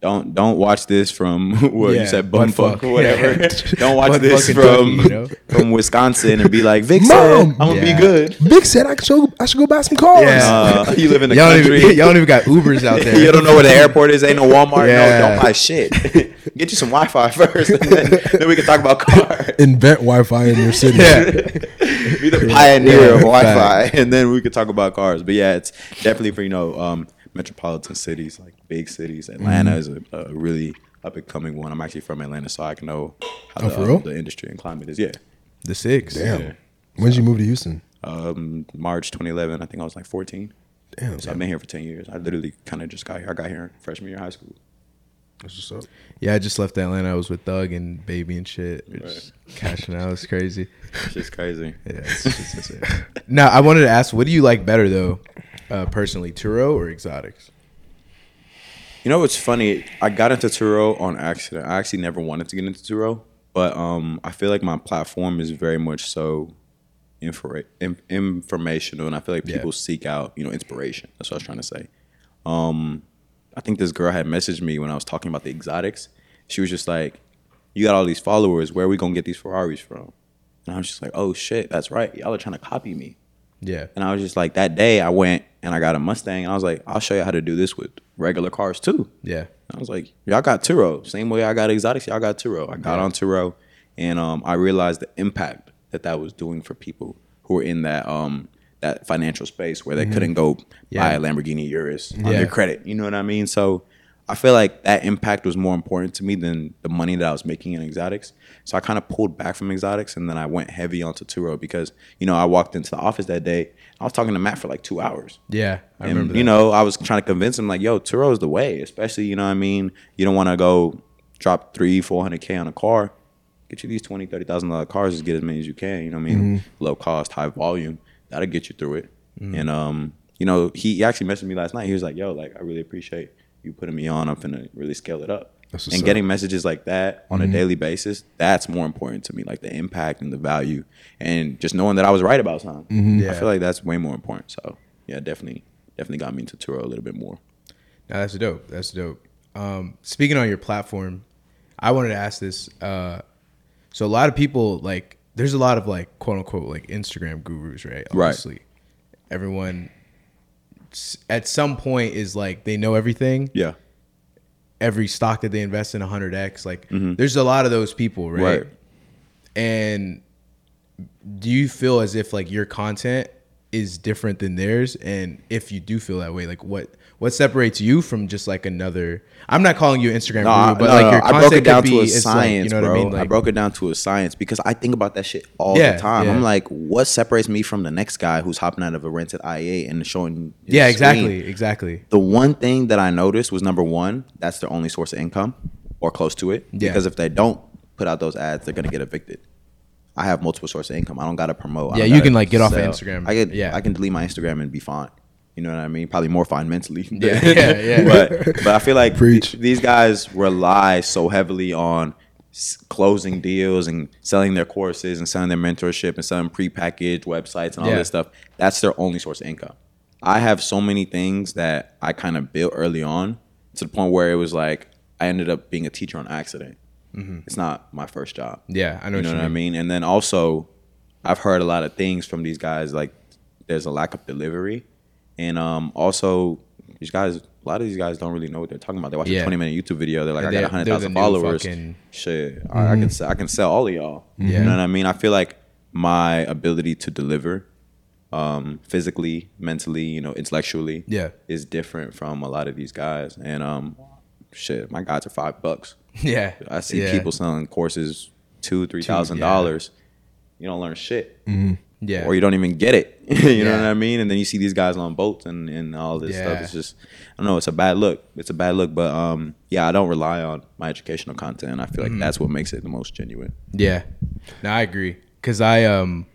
Don't don't watch this from what Yeah, you said bum fuck whatever. Yeah. don't watch Butt this from you know? from Wisconsin and be like Vic Mom! said I'm gonna be good. Vic said I should I should go buy some cars. Yeah. Uh, you live in the Y'all don't, country. even, y'all don't even got Ubers out there. you don't know where the airport is. Ain't no Walmart. Yeah. No, don't buy shit. Get you some Wi-Fi first, and then, then we can talk about cars. Invent Wi-Fi in your city. Yeah. be the pioneer Yeah, of Wi-Fi, fact. and then we could talk about cars. But yeah, it's definitely for you know um, metropolitan cities like big cities. Atlanta is a, a really up and coming one. I'm actually from Atlanta, so I can know how Oh, the, for real? the industry and climate is. Yeah, The six. Damn. Yeah. When did you move to Houston? um, March 2011. I think I was like 14. Damn. So I've been here for 10 years. I literally kind of just got here. I got here freshman year of high school. That's what's up. Yeah, I just left Atlanta. I was with Doug and Baby and shit. We're just cashing out. It's crazy. It's just crazy. Yeah. It's just, it's it. Now, I wanted to ask, what do you like better though, uh, personally, Turo or exotics? You know what's funny? I got into Turo on accident. I actually never wanted to get into Turo, but um, I feel like my platform is very much so infor- in- informational, and I feel like Yeah. people seek out you know inspiration. That's what I was trying to say. Um, I think this girl had messaged me when I was talking about the exotics. She was just like, "You got all these followers. Where are we gonna get these Ferraris from?" And I was just like, "Oh shit, that's right. Y'all are trying to copy me." Yeah. And I was just like, that day I went and I got a Mustang, and I was like, I'll show you how to do this with regular cars too. Yeah. I was like, y'all got Turo. Same way I got exotics, y'all got Turo. I got on Turo, and um, I realized the impact that that was doing for people who were in that um, that financial space where they mm-hmm. couldn't go Yeah. buy a Lamborghini Urus on Yeah. their credit. You know what I mean? So I feel like that impact was more important to me than the money that I was making in exotics. So I kind of pulled back from exotics and then I went heavy onto Turo because, you know, I walked into the office that day. I was talking to Matt for like two hours. Yeah, I And, remember. you know, I was trying to convince him like, yo, Turo is the way, especially, you know what I mean? You don't want to go drop three, 400K on a car. Get you these 20, 30,000 dollar cars, just get as many as you can. You know what I mean? Mm-hmm. Low cost, high volume. That'll get you through it. And, um, you know, he, he actually messaged me last night. He was like, yo, like, I really appreciate you putting me on. I'm finna really scale it up. That's what's And up. getting messages like that on a daily basis, that's more important to me, like the impact and the value. And just knowing that I was right about something. Yeah. I feel like that's way more important. So, yeah, definitely, definitely got me into Turo a little bit more. No, that's dope. That's dope. Um, speaking on your platform, I wanted to ask this. Uh, so a lot of people like, there's a lot of like quote unquote like Instagram gurus, right? Right. Obviously, everyone at some point is like they know everything. Yeah. Every stock that they invest in 100x, like mm-hmm. there's a lot of those people, right? Right. And do you feel as if like your content is different than theirs? And if you do feel that way, like what what separates you from just like another? I'm not calling you Instagram No, guru, but no, like your I broke it down to a be like, science, you know bro. what I mean? I broke it down to a science because I think about that shit all Yeah, the time. yeah. I'm like, what separates me from the next guy who's hopping out of a rented i8 and showing? his yeah, screen? exactly, exactly. The one thing that I noticed was number one, that's their only source of income or close to it. Yeah. Because if they don't put out those ads, they're gonna get evicted. I have multiple sources of income. I don't gotta promote. I Yeah, don't you gotta can, like, get off of. Instagram. I get Yeah. I can delete my Instagram and be fine. You know what I mean? Probably more fine mentally. Yeah, yeah, yeah. but but I feel like th- these guys rely so heavily on s- closing deals and selling their courses and selling their mentorship and selling prepackaged websites and all Yeah. this stuff. That's their only source of income. I have so many things that I kind of built early on to the point where it was like I ended up being a teacher on accident. It's not my first job. Yeah, I know. You know what I mean? And then also, I've heard a lot of things from these guys. Like, there's a lack of delivery, and um, also these guys. A lot of these guys don't really know what they're talking about. They watch Yeah. a 20 minute YouTube video. They're like, I they're- got 100,000 followers. fucking- Shit, I, I can sell, I can sell all of y'all. Yeah. You know what I mean? I feel like my ability to deliver, um, physically, mentally, you know, intellectually, Yeah. is different from a lot of these guys. And um, shit, my guys are five bucks. Yeah, I see yeah. people selling courses two, three thousand dollars. You don't learn shit, Yeah, or you don't even get it. you know what I mean? And then you see these guys on boats and, and all this stuff. It's just, I don't know. It's a bad look. It's a bad look. But um, yeah, I don't rely on my educational content. I feel like Mm-hmm. that's what makes it the most genuine. Yeah, no, I agree. Cause I um,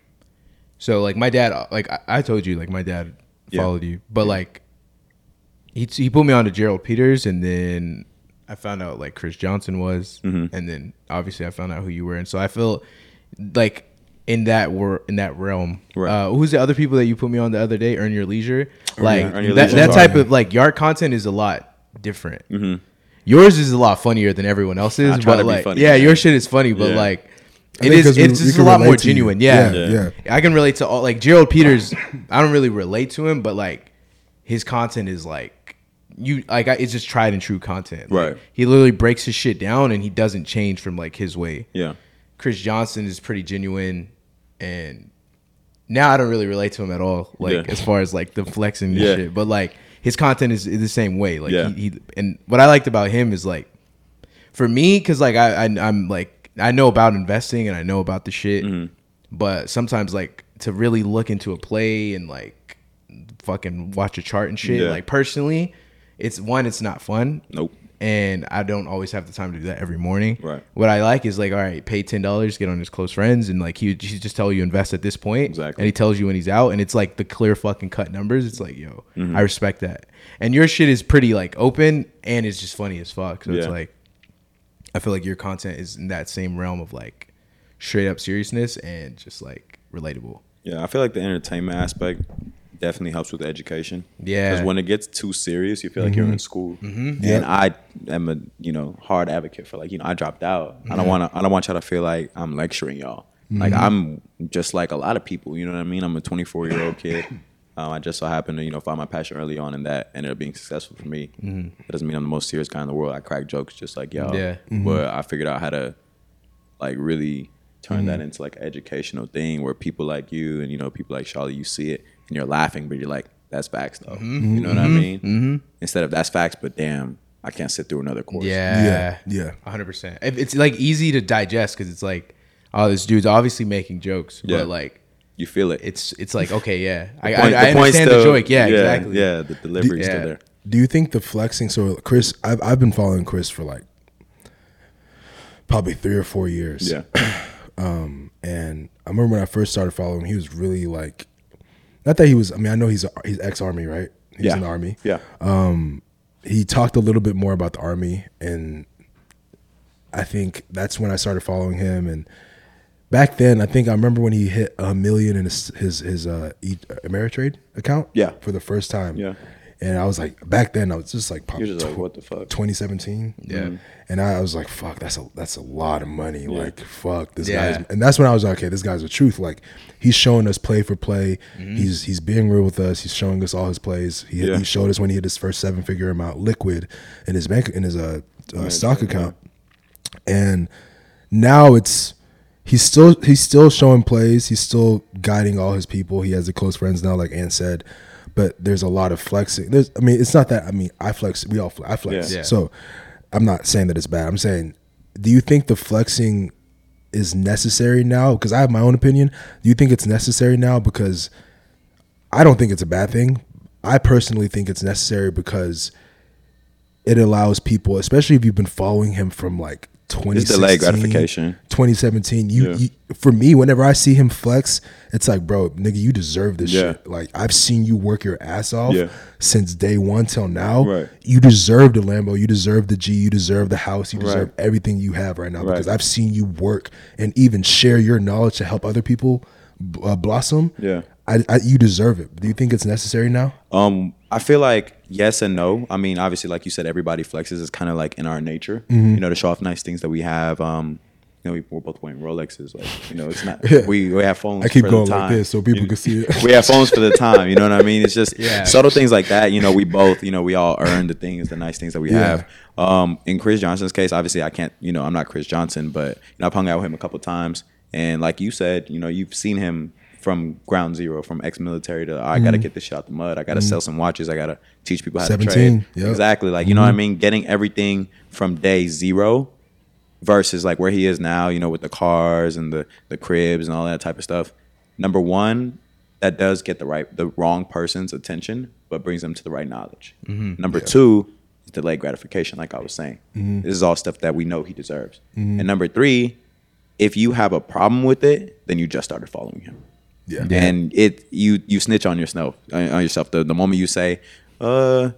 so like my dad, like I, I told you, like my dad Yeah. followed you, but like he he put me on to Gerald Peters, and then I found out like Chris Johnson was, Mm-hmm. and then obviously I found out who you were, and so I feel like in that wor in that realm. Right. Uh, who's the other people that you put me on the other day? Earn your leisure. like Earn Your that, Leisure. that type of like your content is a lot different. Yours is a lot funnier than everyone else's. Mm-hmm. I try but like, funny, yeah, man. your shit is funny, but Yeah. like, I it think we- It's we just a lot more relate to genuine. Yeah. Yeah, yeah. I can relate to all like Gerald Peters. I don't really relate to him, but like his content is like you like I, it's just tried and true content. Like, Right. He literally breaks his shit down and he doesn't change from like his way. Yeah. Chris Johnson is pretty genuine, and now I don't really relate to him at all. Like Yeah. as far as like the flexing and Yeah. shit, but like his content is, is the same way. Like Yeah. he, he and what I liked about him is like for me because like I, I I'm like I know about investing and I know about the shit, Mm-hmm. but sometimes like to really look into a play and like fucking watch a chart and shit. Like personally, it's one, it's not fun Nope. and I don't always have the time to do that every morning. Right. What I like is like, all right, pay ten dollars, get on his close friends, and like he he just tell you invest at this point, Exactly. and he tells you when he's out, and it's like the clear fucking cut numbers. It's like, yo, Mm-hmm. I respect that. And your shit is pretty like open, and it's just funny as fuck. So it's like, I feel like your content is in that same realm of like straight up seriousness and just like relatable. Yeah, I feel like the entertainment aspect definitely helps with education. Yeah. because when it gets too serious, you feel like you're in mm-hmm. school. Mm-hmm. And I am a you know hard advocate for like you know I dropped out. I don't want to. I don't want y'all to feel like I'm lecturing y'all. Like mm-hmm. I'm just like a lot of people. You know what I mean? I'm a 24 year old kid. Um, I just so happened to you know find my passion early on, and that ended up being successful for me. Mm-hmm. That doesn't mean I'm the most serious guy in the world. I crack jokes just like y'all. Yeah. But I figured out how to like really turn that into like an educational thing where people like you and you know people like Charlie, you see it and you're laughing, but you're like, that's facts though. Mm-hmm. You know what I mm-hmm. mean? Mm-hmm. Instead of that's facts, but damn, I can't sit through another course. Yeah, Yeah, yeah. hundred percent. It's like easy to digest because it's like, oh, this dude's obviously making jokes, Yeah. but like you feel it. it's it's like okay, yeah, I, Point- I, I point's understand the joke. Yeah, exactly. Yeah, the delivery's Yeah. still there. Do you think the flexing? So Chris, I've I've been following Chris for like probably three or four years. Yeah, um, and I remember when I first started following him, he was really like, not that he was. I mean, I know he's a, he's ex army, right? He's yeah, in the army. Yeah, Um, He talked a little bit more about the army, and I think that's when I started following him. And back then, I think I remember when he hit a million in his his his uh, Ameritrade account. Yeah. for the first time. Yeah. And I was like, back then, I was just like, you're just like, what the fuck? 2017. Yeah. And I was like, fuck, that's a that's a lot of money. Like, fuck, this Yeah. guy's and that's when I was like, okay, this guy's the truth. Like, he's showing us play for play. Mm-hmm. He's he's being real with us. He's showing us all his plays. He, Yeah. he showed us when he had his first seven figure amount liquid in his bank in his uh, uh stock account. And now it's he's still he's still showing plays. He's still guiding all his people. He has the close friends now, like Ann said. But there's a lot of flexing. There's, I mean, it's not that. I mean, I flex. We all flex. I flex. Yeah. Yeah. So, I'm not saying that it's bad. I'm saying, do you think the flexing is necessary now? Because I have my own opinion. Do you think it's necessary now? Because I don't think it's a bad thing. I personally think it's necessary because it allows people, especially if you've been following him from like 2016, It's delayed gratification. 2017. You, Yeah. you, for me, whenever I see him flex, it's like, bro, nigga, you deserve this Yeah. shit. Like I've seen you work your ass off Yeah. since day one till now. Right. You deserve the Lambo. You deserve the G. You deserve the house. You deserve Right. everything you have right now because I've seen you work and even share your knowledge to help other people uh, blossom. Yeah. I, I, you deserve it. Do you think it's necessary now? Um, I feel like yes and no. I mean, obviously, like you said, everybody flexes. It's kind of like in our nature, Mm-hmm. you know, to show off nice things that we have. Um, you know, we, we're both wearing Rolexes. Like, you know, it's not. Yeah. We we have phones. I keep for going the like this so people You- can see it. we have phones for the time. You know what I mean? It's just Yeah. subtle things like that. You know, we both, you know, we all earn the things, the nice things that we Yeah. have. Um, in Chris Johnson's case, obviously, I can't. You know, I'm not Chris Johnson, but you know, I've hung out with him a couple times, and like you said, you know, you've seen him from ground zero, from ex-military to oh, I got to mm. get this shit out the mud. I got to sell mm. some watches. I got to teach people how to trade. yep. Exactly. Like you know what I mm-hmm. mean? Getting everything from day zero versus like where he is now, you know, with the cars and the the cribs and all that type of stuff. Number one, that does get the right the wrong person's attention, but brings them to the right knowledge. Mm-hmm. Number two is delayed gratification, like I was saying. Mm-hmm. This is all stuff that we know he deserves. And number three, if you have a problem with it, then you just started following him Yeah. and it you you snitch on yourself on on yourself the, the moment you say uh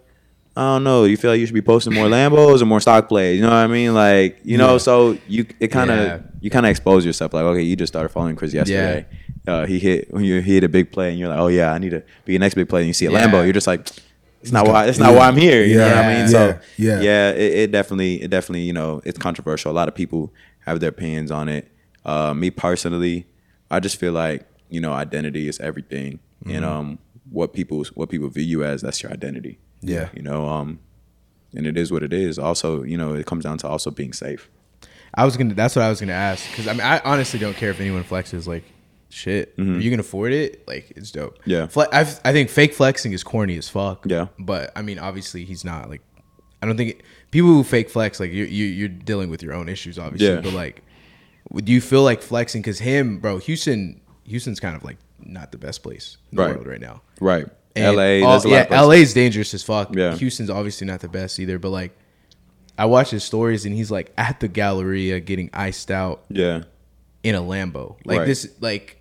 I don't know. You feel like you should be posting more Lambos or more stock plays? You know what I mean? Like, you know, Yeah. so you it kind of Yeah. you kind of expose yourself. Like, okay, you just started following Chris yesterday. Uh, he hit when you hit a big play, and you're like, oh yeah, I need to be a next big play. And you see a Yeah. Lambo, you're just like, it's not why it's not why I'm here. You know what I Yeah. mean? So Yeah. yeah, it, it definitely it definitely you know it's controversial. A lot of people have their opinions on it. Uh, me personally, I just feel like you know identity is everything, and um, what people what people view you as that's your identity. Yeah. you know, um, and it is what it is. Also, you know, it comes down to also being safe. I was gonna. That's what I was gonna ask because I mean, I honestly don't care if anyone flexes. Like, shit, if you can afford it, like it's dope. Mm-hmm. Yeah. Fle- I've, I think fake flexing is corny as fuck. Yeah. but I mean, obviously he's not. Like, I don't think it, people who fake flex like you, you you're dealing with your own issues, obviously. Yeah. But like, do you feel like flexing? Because him, bro, Houston, Houston's kind of like not the best place in the Right. world right now. Right. And L.A. all- there's a lot yeah, of places. LA's dangerous as fuck. Yeah. Houston's obviously not the best either, but like I watch his stories and he's like at the Galleria getting iced out Yeah, in a Lambo. Like Right. this like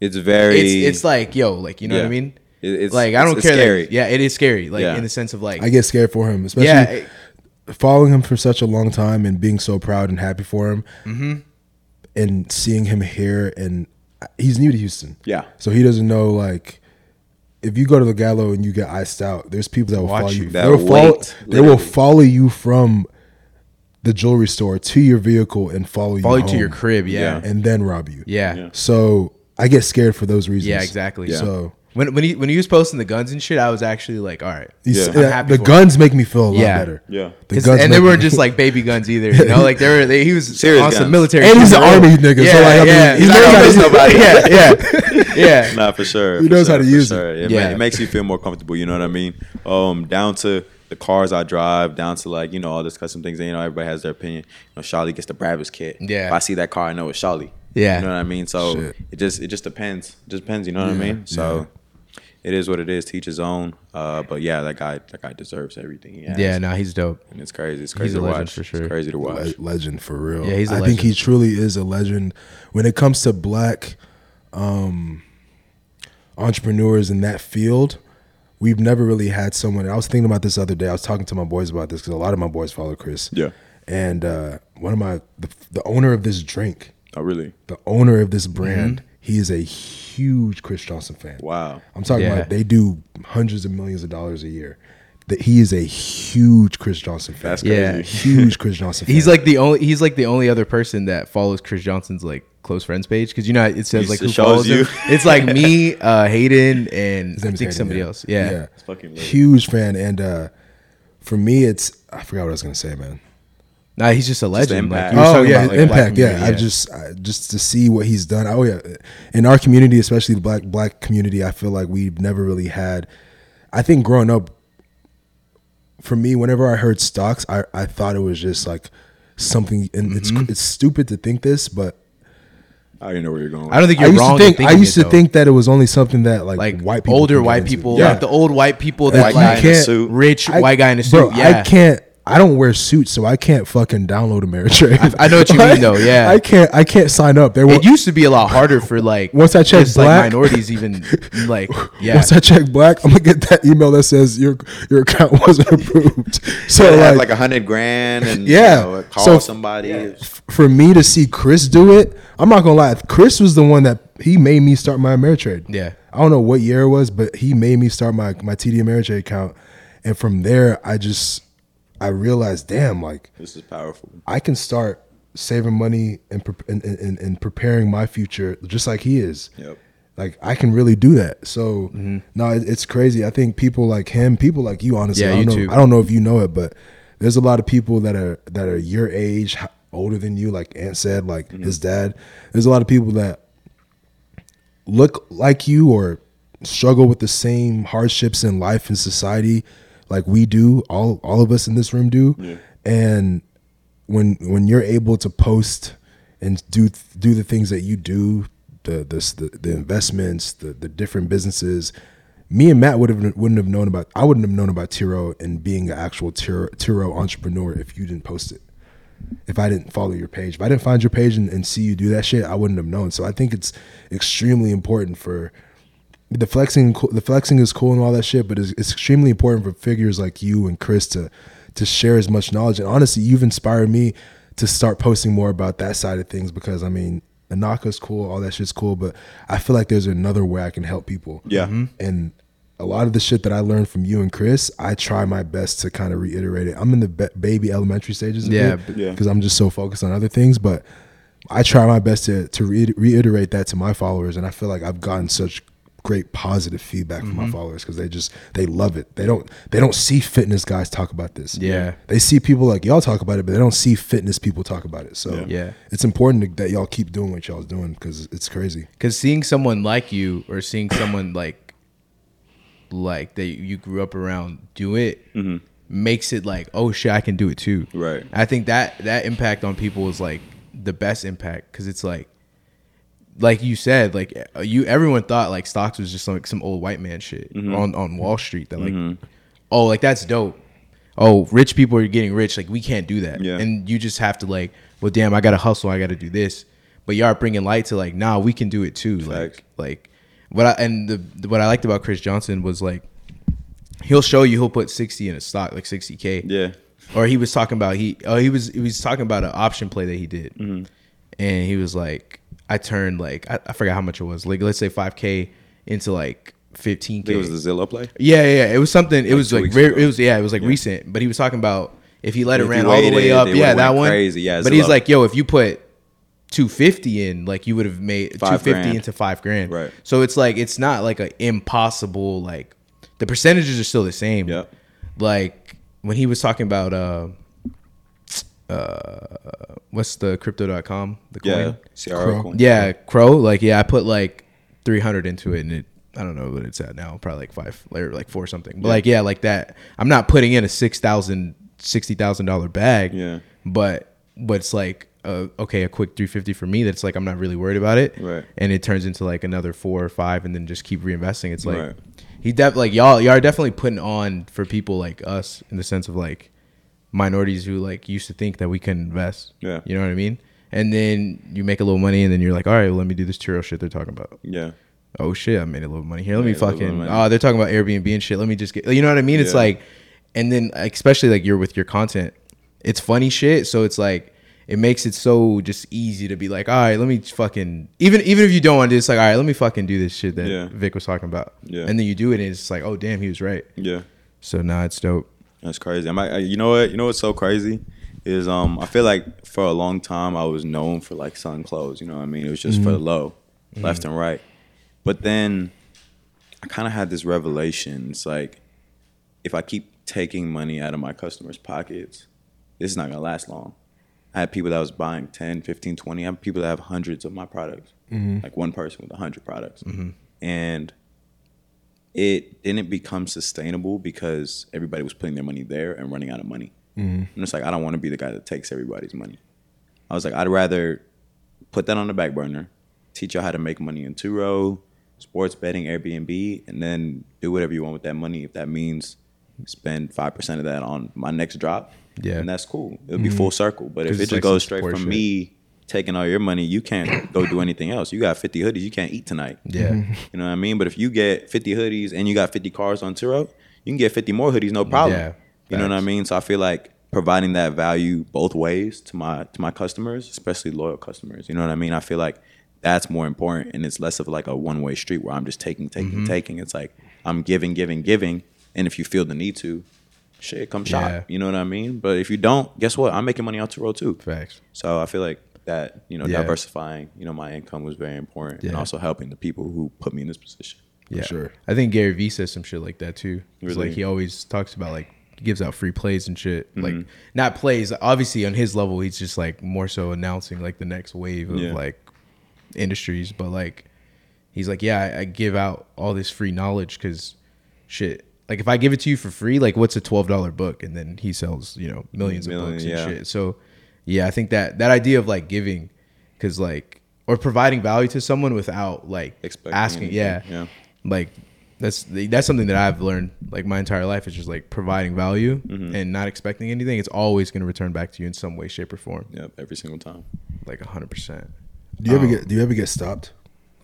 it's very. it's it's like yo, like you know what I mean? It's- like I don't it's care. that- scary. yeah, it is scary. Like Yeah. in the sense of like I get scared for him, especially yeah, it- following him for such a long time and being so proud and happy for him, Mm-hmm. and seeing him here, and he's new to Houston, Yeah. so he doesn't know like. If you go to the Gallo and you get iced out, there's people that will Watch follow you. you. That They will follow. wait, They will follow you from the jewelry store to your vehicle and follow you. follow you to your crib. Yeah, Yeah. and then rob you. yeah, Yeah. yeah, So I get scared for those reasons. Yeah, exactly. Yeah. So When when he when he was posting the guns and shit, I was actually like, all right. Yeah. I'm yeah, happy the for guns make me feel a lot Yeah. better. Yeah. The 'Cause- guns and they weren't just like baby guns either, you know. Like they were, they, he was Serious on some guns. military. And he's shit an army nigga, so, Yeah, like, I mean, yeah, he he's knows not how to gonna use nobody. it. Yeah, yeah. Nah, for sure. He for knows how to use it. sure. It, Yeah. it makes you feel more comfortable. You know what I mean? Um, down to the cars I drive down to like you know all this custom things. And, you know, everybody has their opinion. You know, Charlie gets the Brabus kit. Yeah. If I see that car, I know it's Charlie. Yeah. You know what I mean? So Shit. it just it just depends. It just depends. You know what I mean? So. It is what it is. Teach his own. Uh, but yeah, that guy, that guy deserves everything he has. Yeah, no, he's dope. and it's crazy. It's crazy a to legend watch. for sure. It's crazy to watch. Le- legend for real. Yeah, he's a I think he truly is a legend when it comes to black um, entrepreneurs in that field. We've never really had someone. I was thinking about this the other day. I was talking to my boys about this because a lot of my boys follow Chris. Yeah. and uh, one of my the, the owner of this drink, Oh, really? the owner of this brand, he is a huge Chris Johnson fan. Wow. I'm talking Yeah. about they do hundreds of millions of dollars a year. That he is a huge Chris Johnson fan. That's Yeah. huge Chris Johnson fan. He's like the only he's like the only other person that follows Chris Johnson's like close friends page because you know it says It like who shows follows you. him. It's like me, uh, Hayden, and His I think Hayden, somebody yeah. else. Yeah. yeah. It's fucking huge fan. And uh, for me, it's I forgot what I was gonna say, man. Nah, he's just a the legend. like, impact. you were Oh yeah, about, like, impact. Yeah, community, I just I, just to see what he's done. Oh yeah, in our community, especially the black black community, I feel like we've never really had. I think growing up, for me, whenever I heard stocks, I I thought it was just like something. And Mm-hmm. it's it's stupid to think this, but I don't know where you're going. I don't think I you're used wrong. to think I used it, to think that it was only something that like, like white people older white into. people, Yeah. like the old white people that White guy like in a suit. rich I- white guy in a Bro, suit. yeah, I can't. I don't wear suits, so I can't fucking download Ameritrade. I know what you mean, though, yeah. I can't. I can't sign up. There won't. It used to be a lot harder for like Once I checked just, like black- minorities, even like yeah. Once I check black, I'm gonna get that email that says your your account wasn't approved. So So like, like a hundred grand and Yeah. you know, call So- somebody. f- for me to see Chris do it, I'm not gonna lie. Chris was the one that he made me start my Ameritrade. Yeah. I don't know what year it was, but he made me start my my TD Ameritrade account, and from there, I just I realized, damn, like This is powerful. I can start saving money and and, and, and preparing my future just like he is. Yep. Like I can really do that. So Mm-hmm. no, it, it's crazy. I think people like him, people like you, honestly. Yeah, I don't you know. too. I don't know if you know it, but there's a lot of people that are that are your age, older than you. Like Ant said, like Mm-hmm. his dad. There's a lot of people that look like you or struggle with the same hardships in life and society like we do all all of us in this room do and when when you're able to post and do do the things that you do the the the, the investments the the different businesses me and Matt would have wouldn't have known about I wouldn't have known about Turo and being an actual Turo, Turo entrepreneur if you didn't post it if I didn't follow your page. If I didn't find your page and, and see you do that shit, I wouldn't have known. So I think it's extremely important for the flexing. The flexing is cool and all that shit, but it's, it's extremely important for figures like you and Chris to to share as much knowledge. And honestly, you've inspired me to start posting more about that side of things because I mean, Anaka's cool, all that shit's cool, but I feel like there's another way I can help people. Yeah. Mm-hmm. And a lot of the shit that I learned from you and Chris, I try my best to kind of reiterate it. I'm in the ba- baby elementary stages of Yeah, it but- Yeah. because I'm just so focused on other things. But I try my best to to re- reiterate that to my followers, and I feel like I've gotten such great positive feedback from Mm-hmm. my followers because they just they love it. They don't they don't see fitness guys talk about this. Yeah. they see people like y'all talk about it, but they don't see fitness people talk about it. So Yeah. Yeah. it's important to- that y'all keep doing what y'all's doing because it's crazy. Because seeing someone like you or seeing someone like like that you grew up around do it makes it like, oh shit, I can do it too. Right. I think that that impact on people is like the best impact because it's like, like you said, like uh, you everyone thought like stocks was just like some old white man shit on on Wall Street that like, oh like that's dope. Oh, rich people are getting rich. Like we can't do that. Yeah. And you just have to like, well, damn, I gotta hustle. I gotta do this. But y'all are bringing light to like, nah, we can do it too. Facts. Like, like what I and the what I liked about Chris Johnson was like, he'll show you he'll put sixty in a stock, like sixty k. Yeah. Or he was talking about he oh he was he was talking about an option play that he did, Mm-hmm. and he was like, I turned like I, I forgot how much it was, like let's say five k into like 15k. it was the Zillow play. Yeah, yeah, yeah. It was something. It Like was like very. ago. It was yeah. It was like Yeah. recent. But he was talking about if he let it If ran you all the way up. Yeah, that one. crazy. Yeah, but he's like, yo, if you put two fifty in, like you would have made two Five fifty grand. into five grand. Right. So it's like it's not like an impossible. Like the percentages are still the same. Yeah. Like when he was talking about uh, uh, what's the crypto.com the coin? Yeah. CRO Crow. coin. Yeah, Crow. Like, yeah, I put like three hundred into it, and it I don't know what it's at now, probably like five or like four something. But like yeah, like that. I'm not putting in a six thousand, sixty thousand dollar bag. Yeah. But but it's like uh, okay, a quick three fifty for me. That's like I'm not really worried about it. Right. And it turns into like another four or five, and then just keep reinvesting. It's like Right. he def like y'all y'all are definitely putting on for people like us in the sense of like minorities who like used to think that we couldn't invest. Yeah. You know what I mean? And then you make a little money, and then you're like, all right, well, let me do this Turo shit they're talking about. Yeah. Oh shit, I made a little money here. Let me Made a little bit of fucking. Oh, they're talking about Airbnb and shit. Let me just get. You know what I mean? It's like, and then especially like you're with your content, it's funny shit. So it's like it makes it so just easy to be like, all right, let me fucking even even if you don't want to, it's like, all right, let me fucking do this shit that Yeah. Vic was talking about. Yeah. And then you do it, and it's like, oh damn, he was right. Yeah. So now it's dope. That's crazy. I'm, I, uh, you know what? You know what's so crazy is um I feel like for a long time I was known for like selling clothes. You know what I mean? It was just for the low, mm-hmm. left and right. But then I kind of had this revelation. It's like if I keep taking money out of my customers' pockets, this is not gonna last long. I had people that was buying 10, 15, 20. I have people that have hundreds of my products. Mm-hmm. Like one person with 100 products. And it didn't become sustainable because everybody was putting their money there and running out of money. And it's like, I don't want to be the guy that takes everybody's money. I was like, I'd rather put that on the back burner, teach y'all how to make money in Turo, sports betting, Airbnb, and then do whatever you want with that money. If that means spend 5% of that on my next drop, Yeah. and that's cool. It'll be full circle. But if it just like goes straight from shit. me taking all your money, you can't go do anything else. You got 50 hoodies, you can't eat tonight. Yeah. You know what I mean? But if you get 50 hoodies and you got 50 cars on Turo, you can get 50 more hoodies, no problem. Yeah, You know what I mean? So I feel like providing that value both ways to my to my customers, especially loyal customers. You know what I mean? I feel like that's more important and it's less of like a one way street where I'm just taking, taking, Mm-hmm. taking. It's like I'm giving, giving, giving. And if you feel the need to, shit, come shop. Yeah. You know what I mean? But if you don't, guess what? I'm making money on Turo too. Facts. So I feel like that, you know, Yeah. diversifying, you know, my income was very important and also helping the people who put me in this position. Yeah, sure. I think Gary Vee says some shit like that too. Really? like he always talks about like he gives out free plays and shit. Mm-hmm. Like not plays. Obviously, on his level, he's just like more so announcing like the next wave of Yeah. like industries. But like he's like, yeah, I, I give out all this free knowledge because shit. Like if I give it to you for free, like what's a twelve dollar book? And then he sells you know millions of Million, books yeah. and shit. So yeah, I think that that idea of like giving, because like or providing value to someone without like Expecting asking, anything, yeah, yeah. like that's that's something that I've learned like my entire life is just like providing value Mm-hmm. and not expecting anything. It's always going to return back to you in some way, shape, or form. Yep, every single time. Like hundred percent. Do you ever Um, get Do you ever get stopped,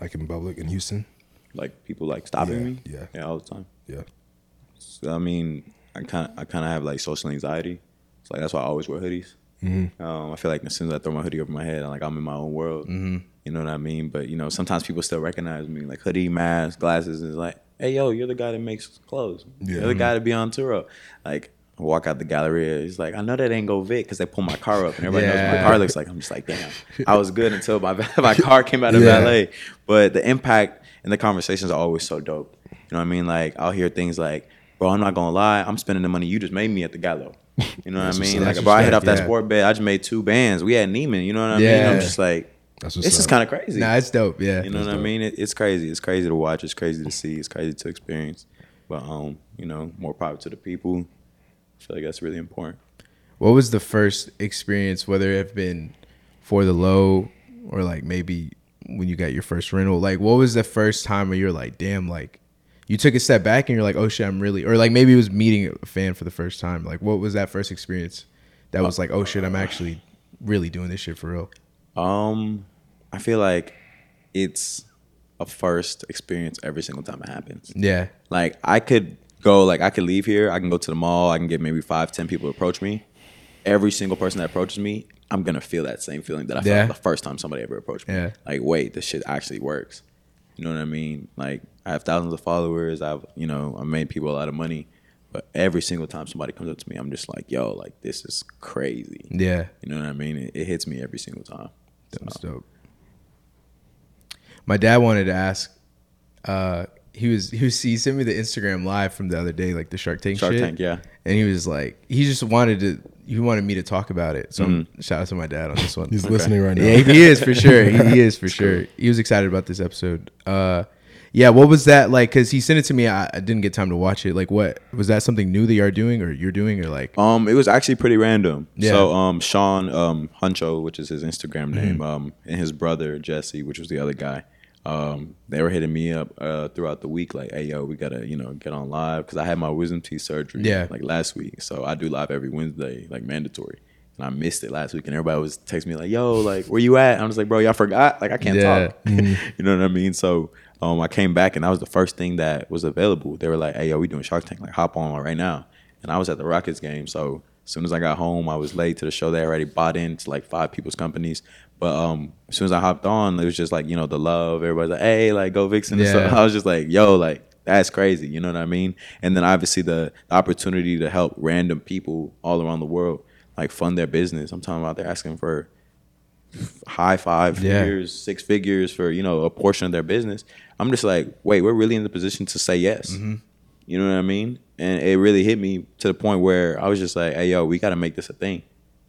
like in public in Houston? Like people like stopping Yeah, me. yeah. Yeah, all the time. Yeah. So, I mean, I kind of I kind of have like social anxiety. It's like that's why I always wear hoodies. Um, I feel like as soon as I throw my hoodie over my head, I'm like I'm in my own world. Mm-hmm. You know what I mean? But you know, sometimes people still recognize me, like hoodie, mask, glasses, and it's like, hey, yo, you're the guy that makes clothes. Yeah. You're the guy to be on Turo. Like. I walk out the gallery. He's like, I know that ain't go Vic because they pull my car up and everybody knows what my car looks like. I'm just like, damn. I was good until my my car came out of Yeah. valet. But the impact and the conversations are always so dope. You know what I mean? Like I'll hear things like, "Bro, I'm not gonna lie, I'm spending the money you just made me at the Gallo." You know what I mean? Like, bro, I hit off that sport bet. I just made two bands. We had Neiman. You know what I mean? I'm just like, this is kind of crazy. Nah, it's dope. Yeah. you know what I mean? It, it's crazy. It's crazy to watch. It's crazy to see. It's crazy to experience. But um, you know, more power to the people. I feel like that's really important. What was the first experience, whether it have been for the low or like maybe when you got your first rental? Like, what was the first time where you're like, damn, like you took a step back and you're like, oh shit, I'm really, or like maybe it was meeting a fan for the first time. Like, what was that first experience that was like, oh shit, I'm actually really doing this shit for real? Um, I feel like it's a first experience every single time it happens. Yeah. Like I could go, like I could leave here. I can go to the mall. I can get maybe five, ten people to approach me. Every single person that approaches me, I'm gonna feel that same feeling that I Yeah. felt the first time somebody ever approached me. Yeah. Like, wait, this shit actually works. You know what I mean? Like I have thousands of followers. I've, you know, I made people a lot of money. But every single time somebody comes up to me, I'm just like, yo, like this is crazy. Yeah. You know what I mean? It, it hits me every single time. That's dope. My dad wanted to ask. Uh, he was he was he sent me the Instagram live from the other day, like the Shark Tank. Shark shit. Tank, yeah. And he was like, he just wanted to. He wanted me to talk about it. So Mm-hmm. shout out to my dad on this one. He's listening right now. Yeah, he is for sure. He, he is for sure. He was excited about this episode. Uh, Yeah, what was that like? Because he sent it to me. I, I didn't get time to watch it. Like, what was that? Something new that you are doing, or you're doing, or like? Um, it was actually pretty random. Yeah. So, um, Sean um Huncho, which is his Instagram Mm-hmm. name, um, and his brother Jesse, which was the other guy, um, they were hitting me up uh throughout the week, like, "Hey, yo, we gotta, you know, get on live," because I had my wisdom teeth surgery, Yeah. like last week. So I do live every Wednesday, like mandatory. And I missed it last week, and everybody was texting me like, "Yo, like, where you at?" I'm just like, "Bro, y'all forgot? Like, I can't Yeah. talk." you know what I mean? So, um, I came back, and that was the first thing that was available. They were like, "Hey, yo, we doing Shark Tank? Like, hop on right now." And I was at the Rockets game, so as soon as I got home, I was late to the show. They already bought into like five people's companies, but um, as soon as I hopped on, it was just like you know the love. Everybody's like, "Hey, like, go Vixen!" And Yeah. stuff. I was just like, "Yo, like." That's crazy, you know what I mean? And then obviously the, the opportunity to help random people all around the world like fund their business. I'm talking about they're asking for high five Yeah. figures, six figures for you know a portion of their business. I'm just like, wait, we're really in the position to say yes. Mm-hmm. You know what I mean? And it really hit me to the point where I was just like, hey, yo, we got to make this a thing.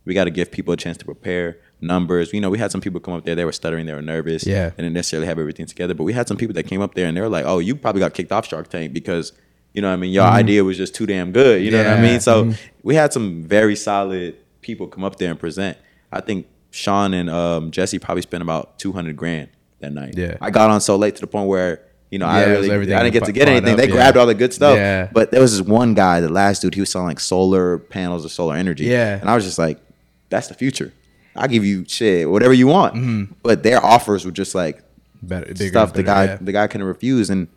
We got to give people a chance to prepare numbers. You know, we had some people come up there, they were stuttering, they were nervous, Yeah. and didn't necessarily have everything together. But we had some people that came up there and they were like, oh, you probably got kicked off Shark Tank because, you know what I mean, your idea was just too damn good. You know what I Mm-hmm. Mean? So we had some very solid people come up there and present. I think Sean and um, Jesse probably spent about 200 grand that night. Yeah. I got on so late to the point where, you know, Yeah, I really, everything I didn't get to get anything. up, They yeah. grabbed all the good stuff. Yeah. But there was this one guy, the last dude, he was selling like solar panels or solar energy. Yeah. And I was just like, that's the future. I'll give you shit, whatever you want. But their offers were just like Better, bigger, stuff the guy yeah. the guy couldn't refuse. And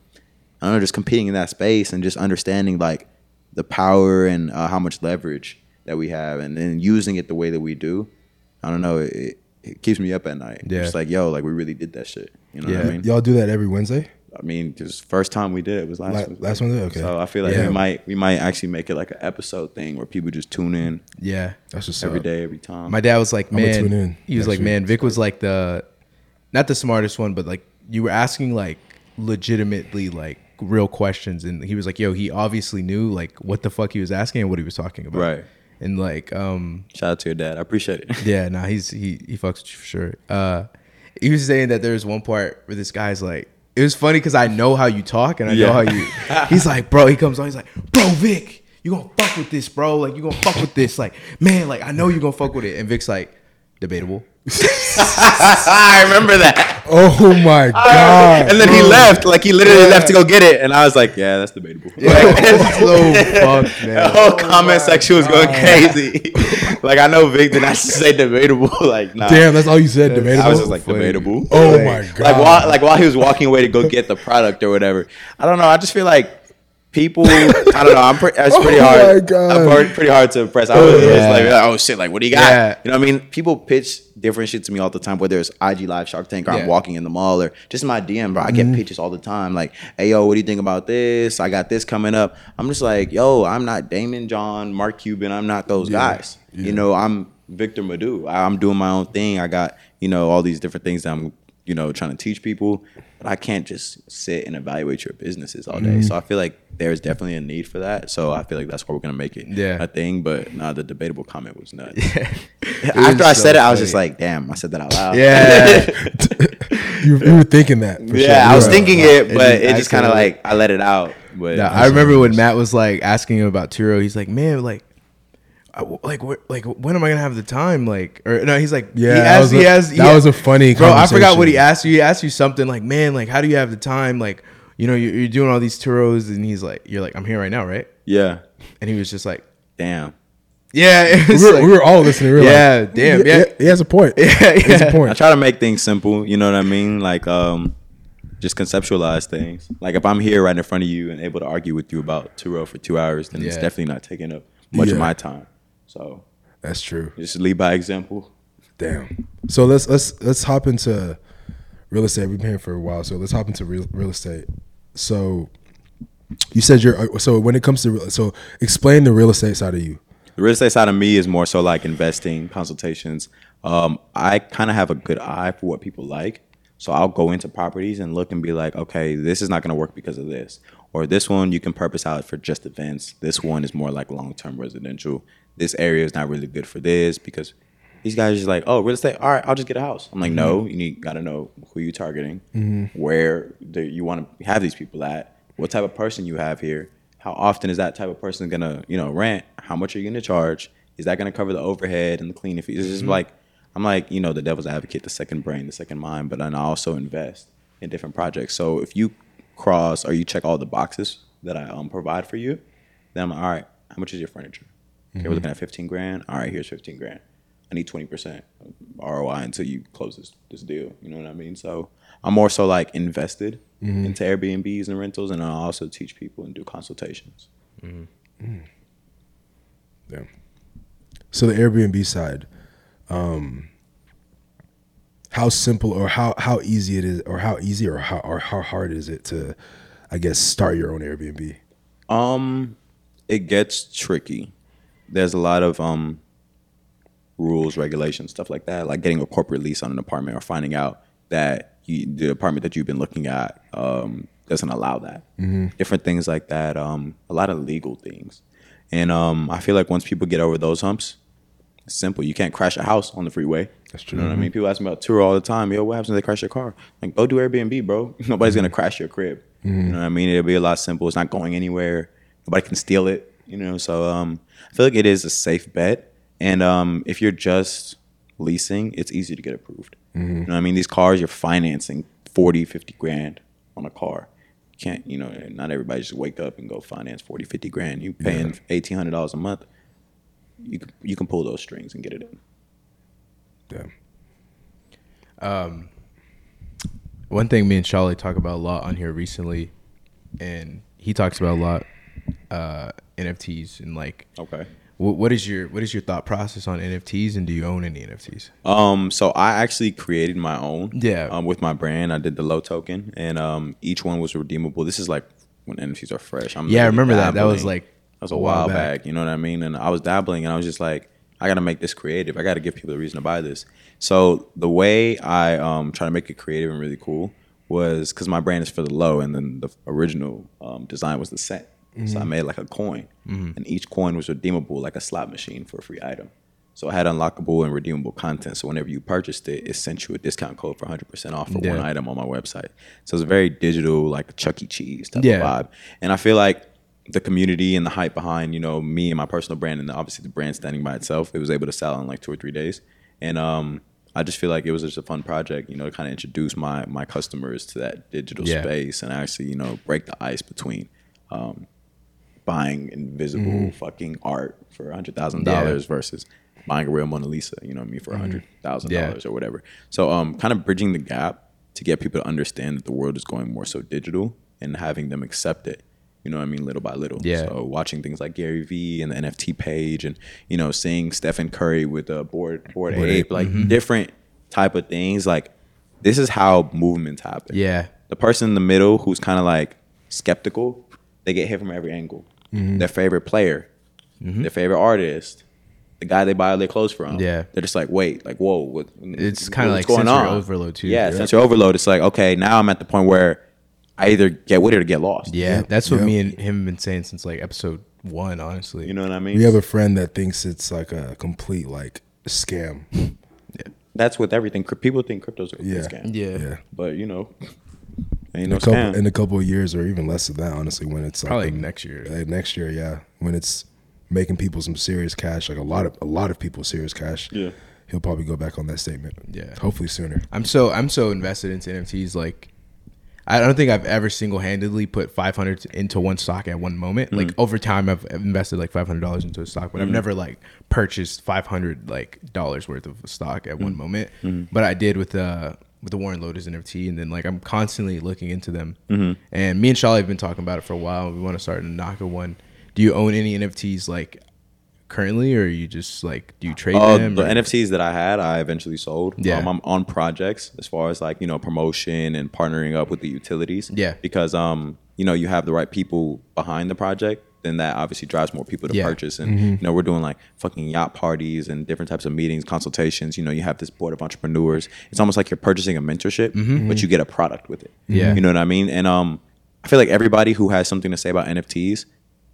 I don't know, just competing in that space and just understanding like the power and uh, how much leverage that we have, and then using it the way that we do. I don't know. It, it, it keeps me up at night. Yeah. Just like yo, like we really did that shit. You know what I mean? Y'all do that every Wednesday? I mean, this first time we did it was last La- Wednesday. last Wednesday? Okay. So I feel like Yeah. we might we might actually make it like an episode thing where people just tune in Yeah. That's just every day, every time. My dad was like, man, tune in he was like, week. man, Vic was like the, not the smartest one, but like you were asking like legitimately like real questions, and he was like, yo, he obviously knew like what the fuck he was asking and what he was talking about, Right. And like, um, Shout out to your dad. I appreciate it. yeah, nah, he's he he fucks with you for sure. Uh, he was saying that there's one part where this guy's like, it was funny because I know how you talk and I know how you. He's like, bro, he comes on, he's like, bro, Vic, you gonna fuck with this, bro? Like you gonna fuck with this? Like, man, like I know you gonna fuck with it. And Vic's like, debatable. I remember that. Oh my god! And then he left. Like he literally Yeah. left to go get it. And I was like, yeah, that's debatable. Yeah, it's so fucked, The man. whole comment section was going crazy. like I know Vic did not say debatable. like nah. Damn, that's all you said. Debatable. I was just like oh, funny. debatable. oh like- my god! Like while like while he was walking away to go get the product or whatever. I don't know. I just feel like people. I don't know. I'm oh pretty. It's pretty Oh hard. my God. I'm pretty, pretty hard to impress. I was just Yeah. like, oh shit, like what do you got? Yeah. You know what I mean? People pitch different shit to me all the time, whether it's IG Live, Shark Tank, or Yeah. I'm walking in the mall, or just my DM, bro. I get mm-hmm. pitches all the time, like, hey yo, what do you think about this? I got this coming up. I'm just like, yo, I'm not Daymond John, Mark Cuban. I'm not those guys. You know, I'm Victor Madu. I'm doing my own thing. I got you know all these different things that I'm you know trying to teach people, but I can't just sit and evaluate your businesses all day. So mm-hmm. I feel like there's definitely a need for that. So I feel like that's why we're gonna make it Yeah. a thing. But nah, the debatable comment was nuts. It After I so said it, I was funny. just like, damn, I said that out loud. yeah, you, you were thinking that. For sure. yeah, I was Yeah. thinking it, but it just kind of like I let it out. But Yeah, I remember when Matt was like asking him about Turo. He's like, man, like. I- Like wh- like when am I gonna have the time? Like or no, he's like Yeah, He that asked, was he a- asked, that he- was a funny Bro, I forgot what he asked you. He asked you something like, man, like how do you have the time? Like you know you're, you're doing all these Turos, and he's like, you're like, I'm here right now, right? yeah, And he was just like, damn. yeah, it we was were, like- we were all listening. We were Yeah, like, damn, he, yeah. he, he has a point. yeah, He has a point. I try to make things simple. You know what I mean? Like um, just conceptualize things. Like if I'm here right in front of you and able to argue with you about Turo for two hours, then it's definitely not taking up much of my time. So That's true. just lead by example. Damn. So let's let's let's hop into real estate. We've been here for a while, so let's hop into real, real estate. So you said you're so when it comes to real- so explain the real estate side of you. The real estate side of me is more so like investing, consultations. Um, I kind of have a good eye for what people like. So I'll go into properties and look and be like, okay, this is not going to work because of this. Or this one, you can purpose out for just events. This one is more like long term residential. This area is not really good for this because, these guys are just like, oh, real estate. All right, I'll just get a house. I'm like, no, mm-hmm. you need got to know who you're targeting, mm-hmm. where the, you want to have these people at, what type of person you have here, how often is that type of person gonna, you know, rent? How much are you gonna charge? Is that gonna cover the overhead and the cleaning fees? It's just mm-hmm. like I'm like, you know, the devil's advocate, the second brain, the second mind, but then I also invest in different projects. So if you cross or you check all the boxes that I um, provide for you, then I'm like, all right, how much is your furniture? Okay, we're looking at 15 grand. All right, here's 15 grand. I need 20% ROI until you close this, this deal. You know what I mean? So I'm more so like invested into Airbnbs and rentals, and I also teach people and do consultations. Yeah. So the Airbnb side, um, how simple or how how easy it is, or how easy or how or how hard is it to, I guess, start your own Airbnb? Um, it gets tricky. There's a lot of um rules, regulations, stuff like that. Like getting a corporate lease on an apartment or finding out that you, the apartment that you've been looking at um, doesn't allow that. Different things like that. Um, a lot of legal things. And um, I feel like once people get over those humps, it's simple. You can't crash a house on the freeway. That's true. You know what I mean? People ask me about Turo all the time. Yo, what happens if they crash your car? Like, go do Airbnb, bro. Nobody's gonna crash your crib. You know what I mean? It'll be a lot simple. It's not going anywhere. Nobody can steal it. You know, so um, I feel like it is a safe bet. And um, if you're just leasing, it's easy to get approved. You know what I mean? These cars, you're financing 40, 50 grand on a car. You can't, you know, not everybody just wake up and go finance 40, 50 grand. You paying $1,800 a month. You can, you can pull those strings and get it in. Yeah. One thing me and Charlie talk about a lot on here recently, and he talks about a lot uh, NFTs and like Okay. what, what is your what is your thought process on NFTs and do you own any NFTs? Um, so I actually created my own. Yeah. Um, with my brand, I did the low token, and um, each one was redeemable. This is like when NFTs are fresh. I'm Yeah, I literally remember that. That was like that was a, while back. You know what I mean? And I was dabbling, and I was just like, I got to make this creative. I got to give people a reason to buy this. So the way I um try to make it creative and really cool was because my brand is for the low, and then the original um, design was the set. So I made like a coin, and each coin was redeemable like a slot machine for a free item. So I had unlockable and redeemable content. So whenever you purchased it, it sent you a discount code for 100% off for Yeah. one item on my website. So it's a very digital, like a Chuck E. Cheese type Yeah. of vibe. And I feel like the community and the hype behind, you know, me and my personal brand and obviously the brand standing by itself, it was able to sell in like two or three days. And um, I just feel like it was just a fun project, you know, to kind of introduce my my customers to that digital Yeah. space and actually, you know, break the ice between um, buying invisible mm-hmm. fucking art for a hundred thousand dollars versus buying a real Mona Lisa, you know what I mean, for a mm-hmm. hundred thousand Yeah. dollars or whatever. So um kind of bridging the gap to get people to understand that the world is going more so digital and having them accept it. You know what I mean, little by little. Yeah. So watching things like Gary Vee and the NFT page and, you know, seeing Stephen Curry with a board board Bored ape, Ape. like mm-hmm. different type of things. Like this is how movements happen Yeah. the person in the middle who's kind of like skeptical, they get hit from every angle. Mm-hmm. Their favorite player, their favorite artist, the guy they buy all their clothes from. Yeah. they're just like, wait, like, whoa, what? It's kinda what's like sensory overload, too. Yeah, Yeah. sensory overload. It's like, okay, now I'm at the point where I either get with it or get lost. Yeah, Yep, that's what yep. me and him have been saying since like episode one. Honestly, you know what I mean. We have a friend that thinks it's like a complete like scam. yeah. That's with everything. People think crypto's a Yeah. scam. yeah, Yeah. but you know, ain't In no a couple in a couple of years or even less than that, honestly, when it's like probably um, next year. uh, next year, yeah, when it's making people some serious cash, like a lot of a lot of people serious cash. Yeah. he'll probably go back on that statement. Yeah. hopefully sooner. I'm so I'm so invested into NFTs. Like, I don't think I've ever single handedly put 500 into one stock at one moment. Like over time, I've invested like 500 dollars into a stock, but I've never like purchased 500 like dollars worth of a stock at one moment. But I did with the with the Warren Lotas NFT, and then like I'm constantly looking into them. And me and Charlie have been talking about it for a while. We want to start a Naka one. Do you own any NFTs like currently, or you just like do you trade Uh, them? the or- NFTs that I had, I eventually sold. Yeah. Um, I'm on projects as far as like you know promotion and partnering up with the utilities. Yeah. because um you know you have the right people behind the project, then that obviously drives more people to Yeah. purchase. And you know we're doing like fucking yacht parties and different types of meetings, consultations. You know you have this board of entrepreneurs. It's almost like you're purchasing a mentorship, but you get a product with it. Yeah. you know what I mean. And um, I feel like everybody who has something to say about NFTs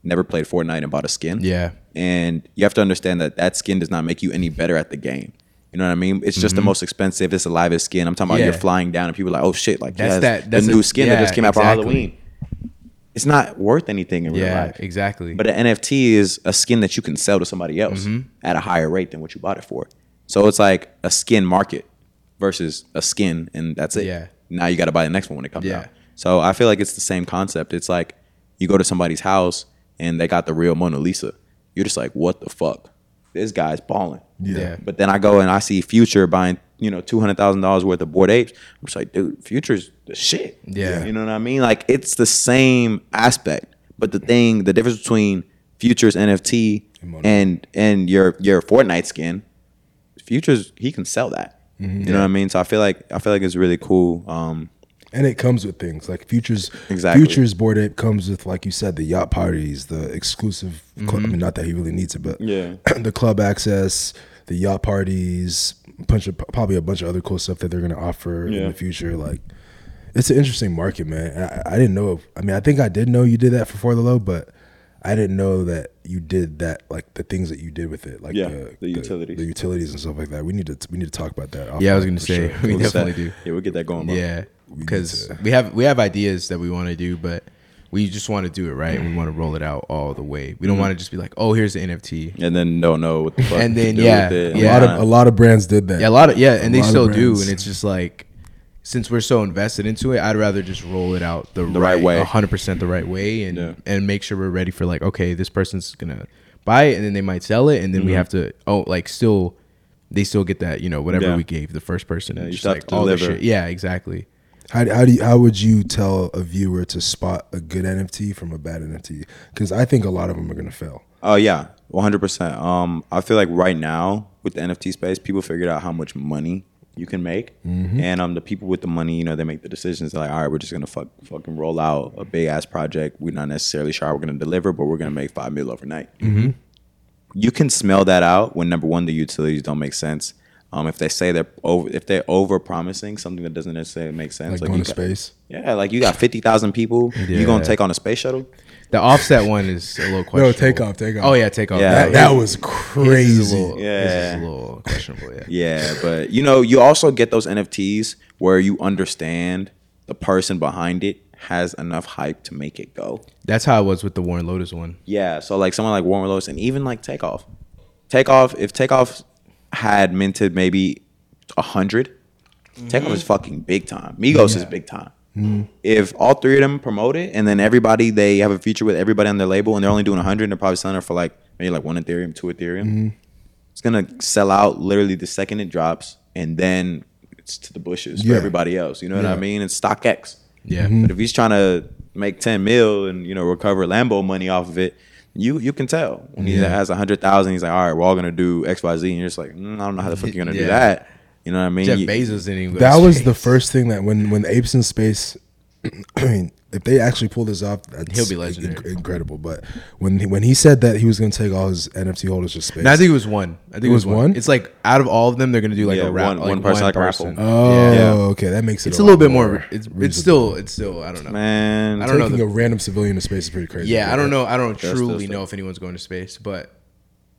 never played Fortnite and bought a skin. Yeah. And you have to understand that that skin does not make you any better at the game. You know what I mean? It's just the most expensive. It's the livest skin. I'm talking about Mm-hmm. Yeah. you're flying down and people are like, oh shit, like That's that's that- that's the a- new skin that just came out exactly. for Halloween. It's not worth anything in real Yeah, life. exactly. But an NFT is a skin that you can sell to somebody else Mm-hmm. at a higher rate than what you bought it for. So it's like a skin market versus a skin, and that's it. Yeah. Now you got to buy the next one when it comes Yeah. out. So I feel like it's the same concept. It's like you go to somebody's house and they got the real Mona Lisa. You're just like, what the fuck? This guy's balling. Yeah. But then I go and I see Future buying, you know, two hundred thousand dollars worth of Bored Apes. I'm just like, dude, Future's the shit. Yeah. You know what I mean? Like it's the same aspect, but the thing, the difference between Future's NFT Mona. and and your your Fortnite skin, Future's he can sell that. You know what I mean? So I feel like I feel like it's really cool. Um, And it comes with things like futures. Exactly. Futures Bored Ape comes with, like you said, the yacht parties, the exclusive. Club, I mm-hmm. mean, not that he really needs it, but Yeah. the club access, the yacht parties, a bunch of probably a bunch of other cool stuff that they're going to offer in the future. Like, it's an interesting market, man. I, I didn't know. I mean, I think I did know you did that for For the Low, but I didn't know that you did that. Like the things that you did with it, like Yeah, the, the utilities. the utilities and stuff like that. We need to we need to talk about that. yeah, I was gonna say sure. we we'll definitely that- do. Yeah, we'll get that going. bro. Yeah, because to- we have we have ideas that we want to do, but we just want to do it right, and we want to roll it out all the way. We don't mm-hmm. want to just be like, oh, here's the NFT. And then don't know what the fuck. And to then, do yeah, with it. A lot of a lot of brands did that. Yeah, a lot of yeah, and A they still do, and it's just like since we're so invested into it, I'd rather just roll it out the, The right way. hundred percent the right way, and Yeah. and make sure we're ready for like, okay, this person's gonna buy it, and then they might sell it, and then we Mm-hmm. have to oh, like still, they still get that you know whatever Yeah. we gave the first person, Yeah, and you just have like to all the deliver. shit. Yeah, exactly. How, how do you, how would you tell a viewer to spot a good NFT from a bad NFT? Because I think a lot of them are gonna fail. Oh yeah, one hundred percent. Um, I feel like right now with the NFT space, people figured out how much money you can make, and um, the people with the money, you know, they make the decisions. They're like, all right, we're just gonna fuck, fucking roll out a big ass project. We're not necessarily sure how we're gonna deliver, but we're gonna make five mil overnight. You can smell that out when number one, the utilities don't make sense. Um, if they say they're over, if they're over promising something that doesn't necessarily make sense, Like going you to got- space. Yeah, like you got fifty thousand people. You gonna take on a space shuttle? The offset one is a little No, questionable. take off, take off. Oh yeah, take off. Yeah. That, that was his is a crazy. little, his is Yeah. a little questionable. Yeah. Yeah, but you know, you also get those NFTs where you understand the person behind it has enough hype to make it go. That's how it was with the Warren Lotas one. Yeah, so like someone like Warren Lotas and even like Takeoff. Takeoff, if Takeoff had minted maybe a 100 Takeoff is mm-hmm. fucking big time. Migos is big time. If all three of them promote it and then everybody they have a feature with everybody on their label and they're only doing 100 and they're probably selling it for like maybe like one Ethereum, two Ethereum. It's gonna sell out literally the second it drops, and then it's to the bushes for everybody else. You know what I Yeah. mean? It's StockX. Yeah. But if he's trying to make ten mil and you know recover Lambo money off of it, you you can tell when he Yeah. has a hundred thousand. He's like, all right, we're all gonna do X Y Z, and you're just like, mm, I don't know how the fuck you're gonna do that. You know what I mean? Jeff Bezos didn't even. Go That to was space. the first thing that when when apes in space. I mean, if they actually pull this off, that's He'll be legendary. inc- incredible. But when he, when he said that he was going to take all his NFT holders to space, No, I think it was one. I think it was, was one. one? It's like out of all of them, they're gonna do like Yeah, a rap, one- like one person, like a raffle. oh, Yeah. okay, that makes it. It's a lot little bit more more. It's, it's still. It's still. I don't know. man, I don't know taking the- a random civilian to space is pretty crazy. Yeah, I don't know. I don't That's truly still- know if anyone's going to space, but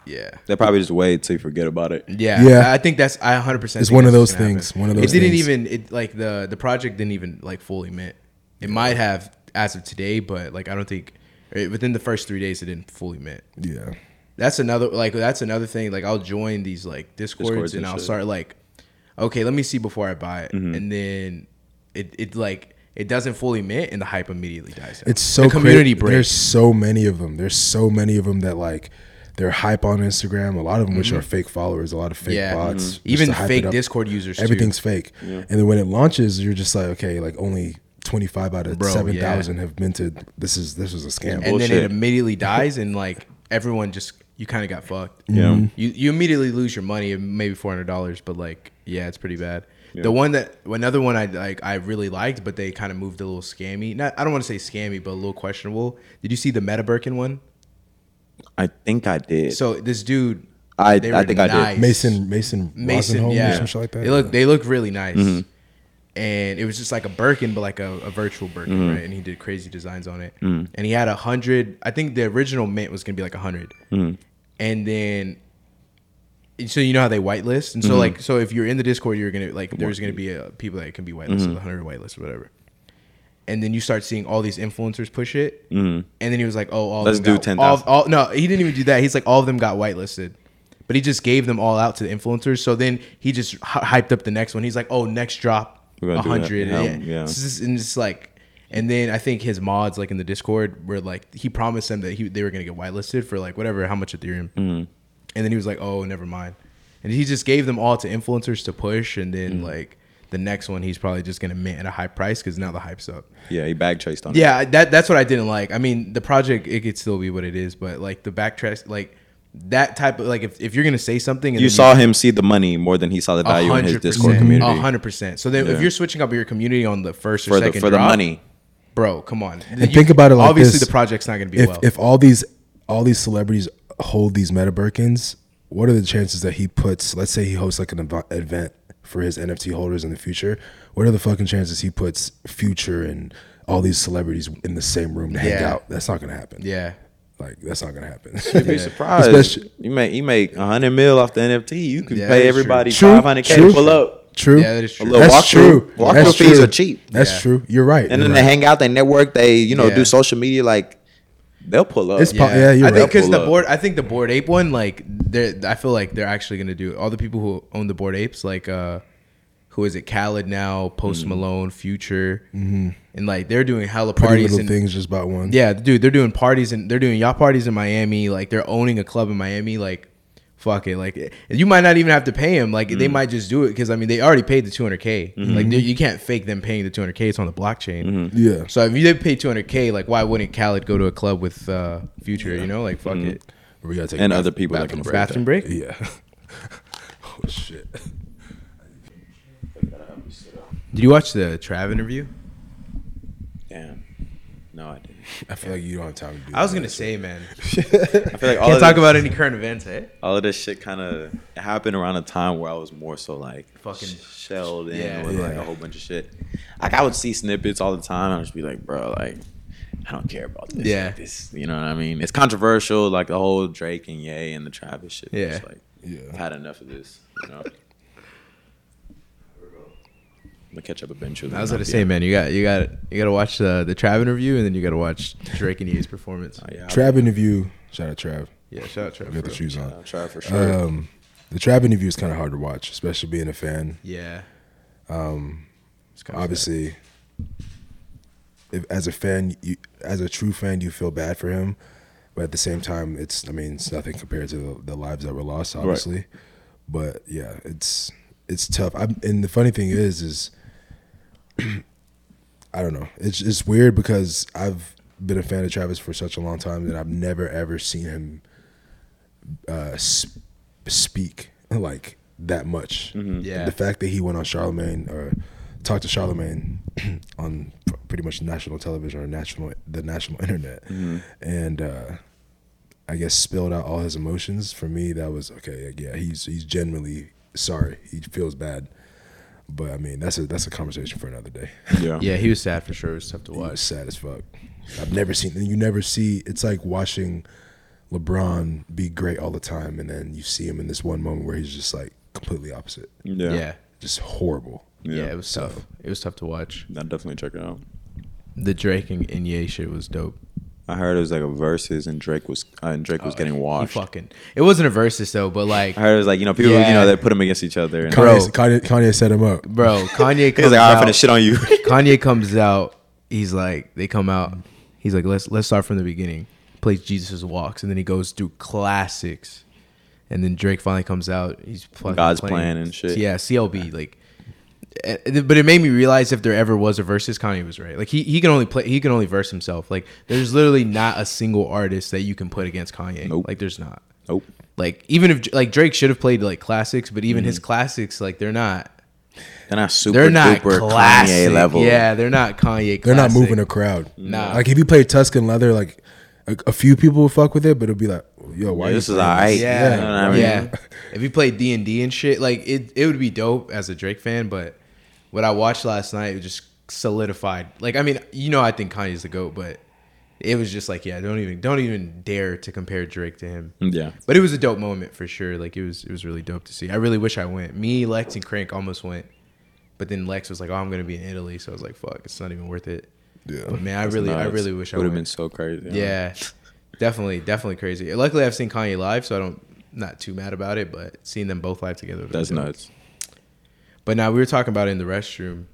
yeah. they probably just wait till you forget about it. Yeah, Yeah. I think that's I 100. percent It's one of those things, one of those It didn't things. even it like the the project didn't even like fully mint. It might have as of today, but like I don't think within the first three days it didn't fully mint. Yeah, That's another like that's another thing. Like I'll join these like discords, Discords and, and I'll start like, okay, let me see before I buy it, Mm-hmm. and then it it like it doesn't fully mint, and the hype immediately dies. down. it's so the community cra- There's so many of them. There's so many of them that like they're hype on Instagram. A lot of them which are fake followers. A lot of fake Mm-hmm. Yeah, bots. mhm. even fake. Discord users. Everything's too. fake. And then when it launches, you're just like, okay, like only 25 out of Bro, 7,000 have minted. This is this is a scam. and then it immediately dies, and like everyone just you kind of got fucked. Yeah. you you immediately lose your money, maybe four hundred dollars, but like yeah, it's pretty bad. Yeah. The one that another one I like I really liked, but they kind of moved a little scammy. Not I don't want to say scammy, but a little questionable. Did you see the Meta Birkin one? I think I did. So this dude, I they I were think I did. Mason Mason Mason, Rosenholm yeah, or something like that. They look they look really nice, Mm-hmm. and it was just like a Birkin, but like a, a virtual Birkin, Mm-hmm. right? And he did crazy designs on it, and he had a hundred. I think the original mint was gonna be like a 100 Mm-hmm. and then so you know how they whitelist, and so Mm-hmm. like so if you're in the Discord, you're gonna like there's gonna be a, people that can be whitelisted, Mm-hmm. hundred whitelist or whatever. And then you start seeing all these influencers push it, Mhm. and then he was like, "Oh, all Let's them do got- 10,000. all, all No, he didn't even do that. He's like, all of them got whitelisted, but he just gave them all out to the influencers. So then he just hy- hyped up the next one. He's like, "Oh, next drop, We're gonna do hundred, yeah, Yeah, just- and it's like." And then I think his mods, like in the Discord, were like he promised them that he they were gonna get whitelisted for like whatever how much Ethereum, Mm-hmm. and then he was like, "Oh, never mind," and he just gave them all to influencers to push, and then Mm. like the next one he's probably just gonna mint at a high price because now the hype's up. Yeah, he bag traced on it. Yeah, that that's what I didn't like. I mean, the project it could still be what it is, but like the backtrack, like that type of like if, if you're gonna say something, and You then saw him see the money more than he saw the a value in his Discord community. a hundred percent. So then if you're switching up your community on the first or for the second for the money. bro, come on. And think about it like obviously this. the project's not gonna be if well. if all these all these celebrities hold these meta Birkins, what are the chances that he puts? Let's say he hosts like an ev- event for his NFT holders in the future. What are the fucking chances he puts Future and all these celebrities in the same room to hang Yeah. out? That's not gonna happen. yeah, Like that's not gonna happen. You'd be surprised. Especially- you make you make hundred mil off the NFT. You can Yeah, pay everybody true. five hundred k True. to pull up. True. Yeah, that is true. little That's walkthrough- true. walkthrough That's fees are cheap. That's Yeah. true. You're right. And You're then right. they hang out, they network, they you know Yeah. do social media. Like they'll pull up. It's po- Yeah, you're I right. think because the board, I think the Bored Ape one, like, they're, I feel like they're actually gonna do all the people who own the Bored Apes, like, uh, who is it? Khaled now, Post Mm-hmm. Malone, Future, and like they're doing hella Pretty parties little and things just about one. yeah, dude, they're doing parties and they're doing yacht parties in Miami. Like they're owning a club in Miami. Like, fuck it. Like you might not even have to pay him. Like Mm. they might just do it because I mean they already paid the 200k. Mm-hmm. Like you can't fake them paying the 200k. It's on the blockchain. Yeah. So if you did pay 200k, like why wouldn't Khaled go to a club with uh, Future? You know, like fuck Mm-hmm. it. We gotta take And a other bath- people that can bathroom afford Bathroom break. Yeah. oh shit. Did you watch the Trav interview? Damn. No, I didn't. I feel like you don't have time to do. I was gonna say, man, I feel like all can't talk this, about any current events, eh? all of this shit kind of happened around a time where I was more so like Fucking- shelled in Yeah. with like a whole bunch of shit. Like I would see snippets all the time. and I'd just be like, bro, like I don't care about this. Yeah. Like, this, you know what I mean? It's controversial, like the whole Drake and Ye and the Travis shit. Yeah. It's like Yeah. I've had enough of this. You know. I'm gonna catch up eventually. I was gonna say, man, you got you got you got to watch the the Trav interview, and then you got to watch Drake and Ye's performance. Oh, yeah, Trav interview. Shout out Trav. Yeah, shout out Trav. I got the shoes on. I'll try for sure. Um, the Trav interview is kind of hard to watch, especially being a fan. Yeah. Um, It's kinda obviously, if as a fan, you as a true fan, you feel bad for him, but at the same time, it's I mean, it's nothing compared to the, the lives that were lost, obviously. But yeah, it's it's tough. I'm, and the funny thing is, is I don't know. It's it's weird because I've been a fan of Travis for such a long time that I've never ever seen him uh, sp- speak like that much. Yeah. The fact that he went on Charlemagne or talked to Charlemagne on pretty much national television or national the national internet, and uh, I guess spilled out all his emotions. For me, that was okay. Yeah, he's he's genuinely sorry. He feels bad, but I mean that's a that's a conversation for another day. yeah. Yeah, he was sad for sure. It was tough to He was watch. sad as fuck. I've never seen. You never see. It's like watching LeBron be great all the time, and then you see him in this one moment where he's just like completely opposite, Yeah. Yeah. just horrible. Yeah, it was So- tough. It was tough to watch. I'll definitely check it out. The Drake and, and Ye shit was dope. I heard it was like a versus and Drake was uh, and Drake was getting He washed. fucking. It wasn't a versus though, but like, I heard it was like you know people Yeah. you know they put them against each other. And Bro. Kanye, Kanye, Kanye set him up. bro, Kanye He comes was like, "I'm out. finna shit on you." Kanye comes out. He's like, they come out. He's like, let's let's start from the beginning. Plays Jesus walks, and then he goes through classics, and then Drake finally comes out. He's fucking God's playing- Plan and shit. Yeah, CLB like. Eh, But it made me realize if there ever was a versus, Kanye was right. Like he, he can only play, he can only verse himself. Like there's literally not a single artist that you can put against Kanye. Nope. Like there's not. nope. Like even if like Drake should have played like classics, but even Mm-hmm. his classics like they're not. They're not super They're not duper classic. Kanye level. Yeah, they're not Kanye. Classic. They're not moving a crowd. Nah. Like if you play Tuscan Leather, like a, a few people would fuck with it, but it'd be like, yo, why Yeah, you this is playing alright. Yeah, You know I mean? yeah. If you played D and D and shit, like it, it would be dope as a Drake fan. But what I watched last night it just solidified. Like, I mean, you know, I think Kanye's the goat, but it was just like, yeah, don't even don't even dare to compare Drake to him. Mm, yeah. But it was a dope moment for sure. Like it was it was really dope to see. I really wish I went. Me, Lex, and Crank almost went, but then Lex was like, "Oh, I'm gonna be in Italy," so I was like, "Fuck, it's not even worth it." Yeah. But man, I really, I really wish I would would have been so crazy. Yeah, definitely, definitely crazy. Luckily, I've seen Kanye live, so I don't not too mad about it. But seeing them both live together, was That's dope. nuts. But now we were talking about it in the restroom.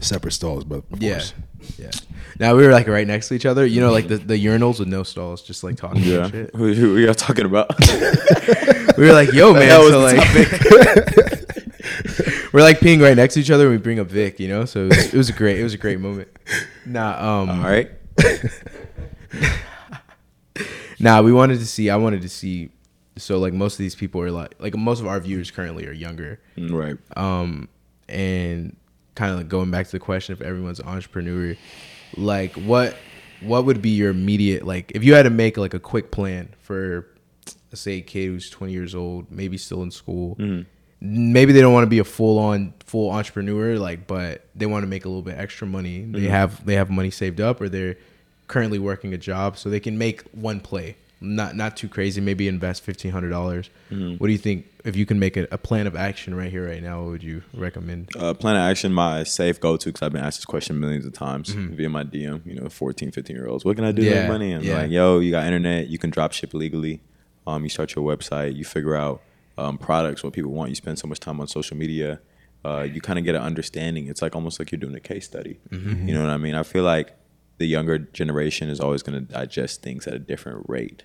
Separate stalls, but of Yeah, course. yeah. Now we were like right next to each other. You know, like the, the urinals with no stalls, just like talking. Yeah. and shit. Who, who are y'all talking about? We were like, "Yo, man!" hell was So the like, we're like peeing right next to each other, and we bring up Vic. You know, so it was, it was a great, it was a great moment. Nah, um, All right. Nah, we wanted to see. I wanted to see. So like most of these people are like like most of our viewers currently are younger, mm, Right. um, and kind of like going back to the question if everyone's an entrepreneur, like what what would be your immediate like if you had to make like a quick plan for let's say a kid who's 20 years old, maybe still in school. Mm-hmm. Maybe they don't want to be a full on full entrepreneur, like, but they want to make a little bit extra money. They mm-hmm. have they have money saved up, or they're currently working a job, so they can make one play. Not not too crazy. Maybe invest fifteen hundred dollars. What do you think if you can make a, a plan of action right here, right now? What would you recommend? Uh, plan of action, my safe go to, because I've been asked this question millions of times Mm-hmm. via my DM, you know, 14, 15 year olds. What can I do to Yeah, make money? And yeah. like, yo, you got internet, you can drop ship legally. Um, you start your website, you figure out um, products, what people want. You spend so much time on social media. Uh, you kind of get an understanding. It's like almost like you're doing a case study. Mm-hmm. You know what I mean? I feel like the younger generation is always going to digest things at a different rate.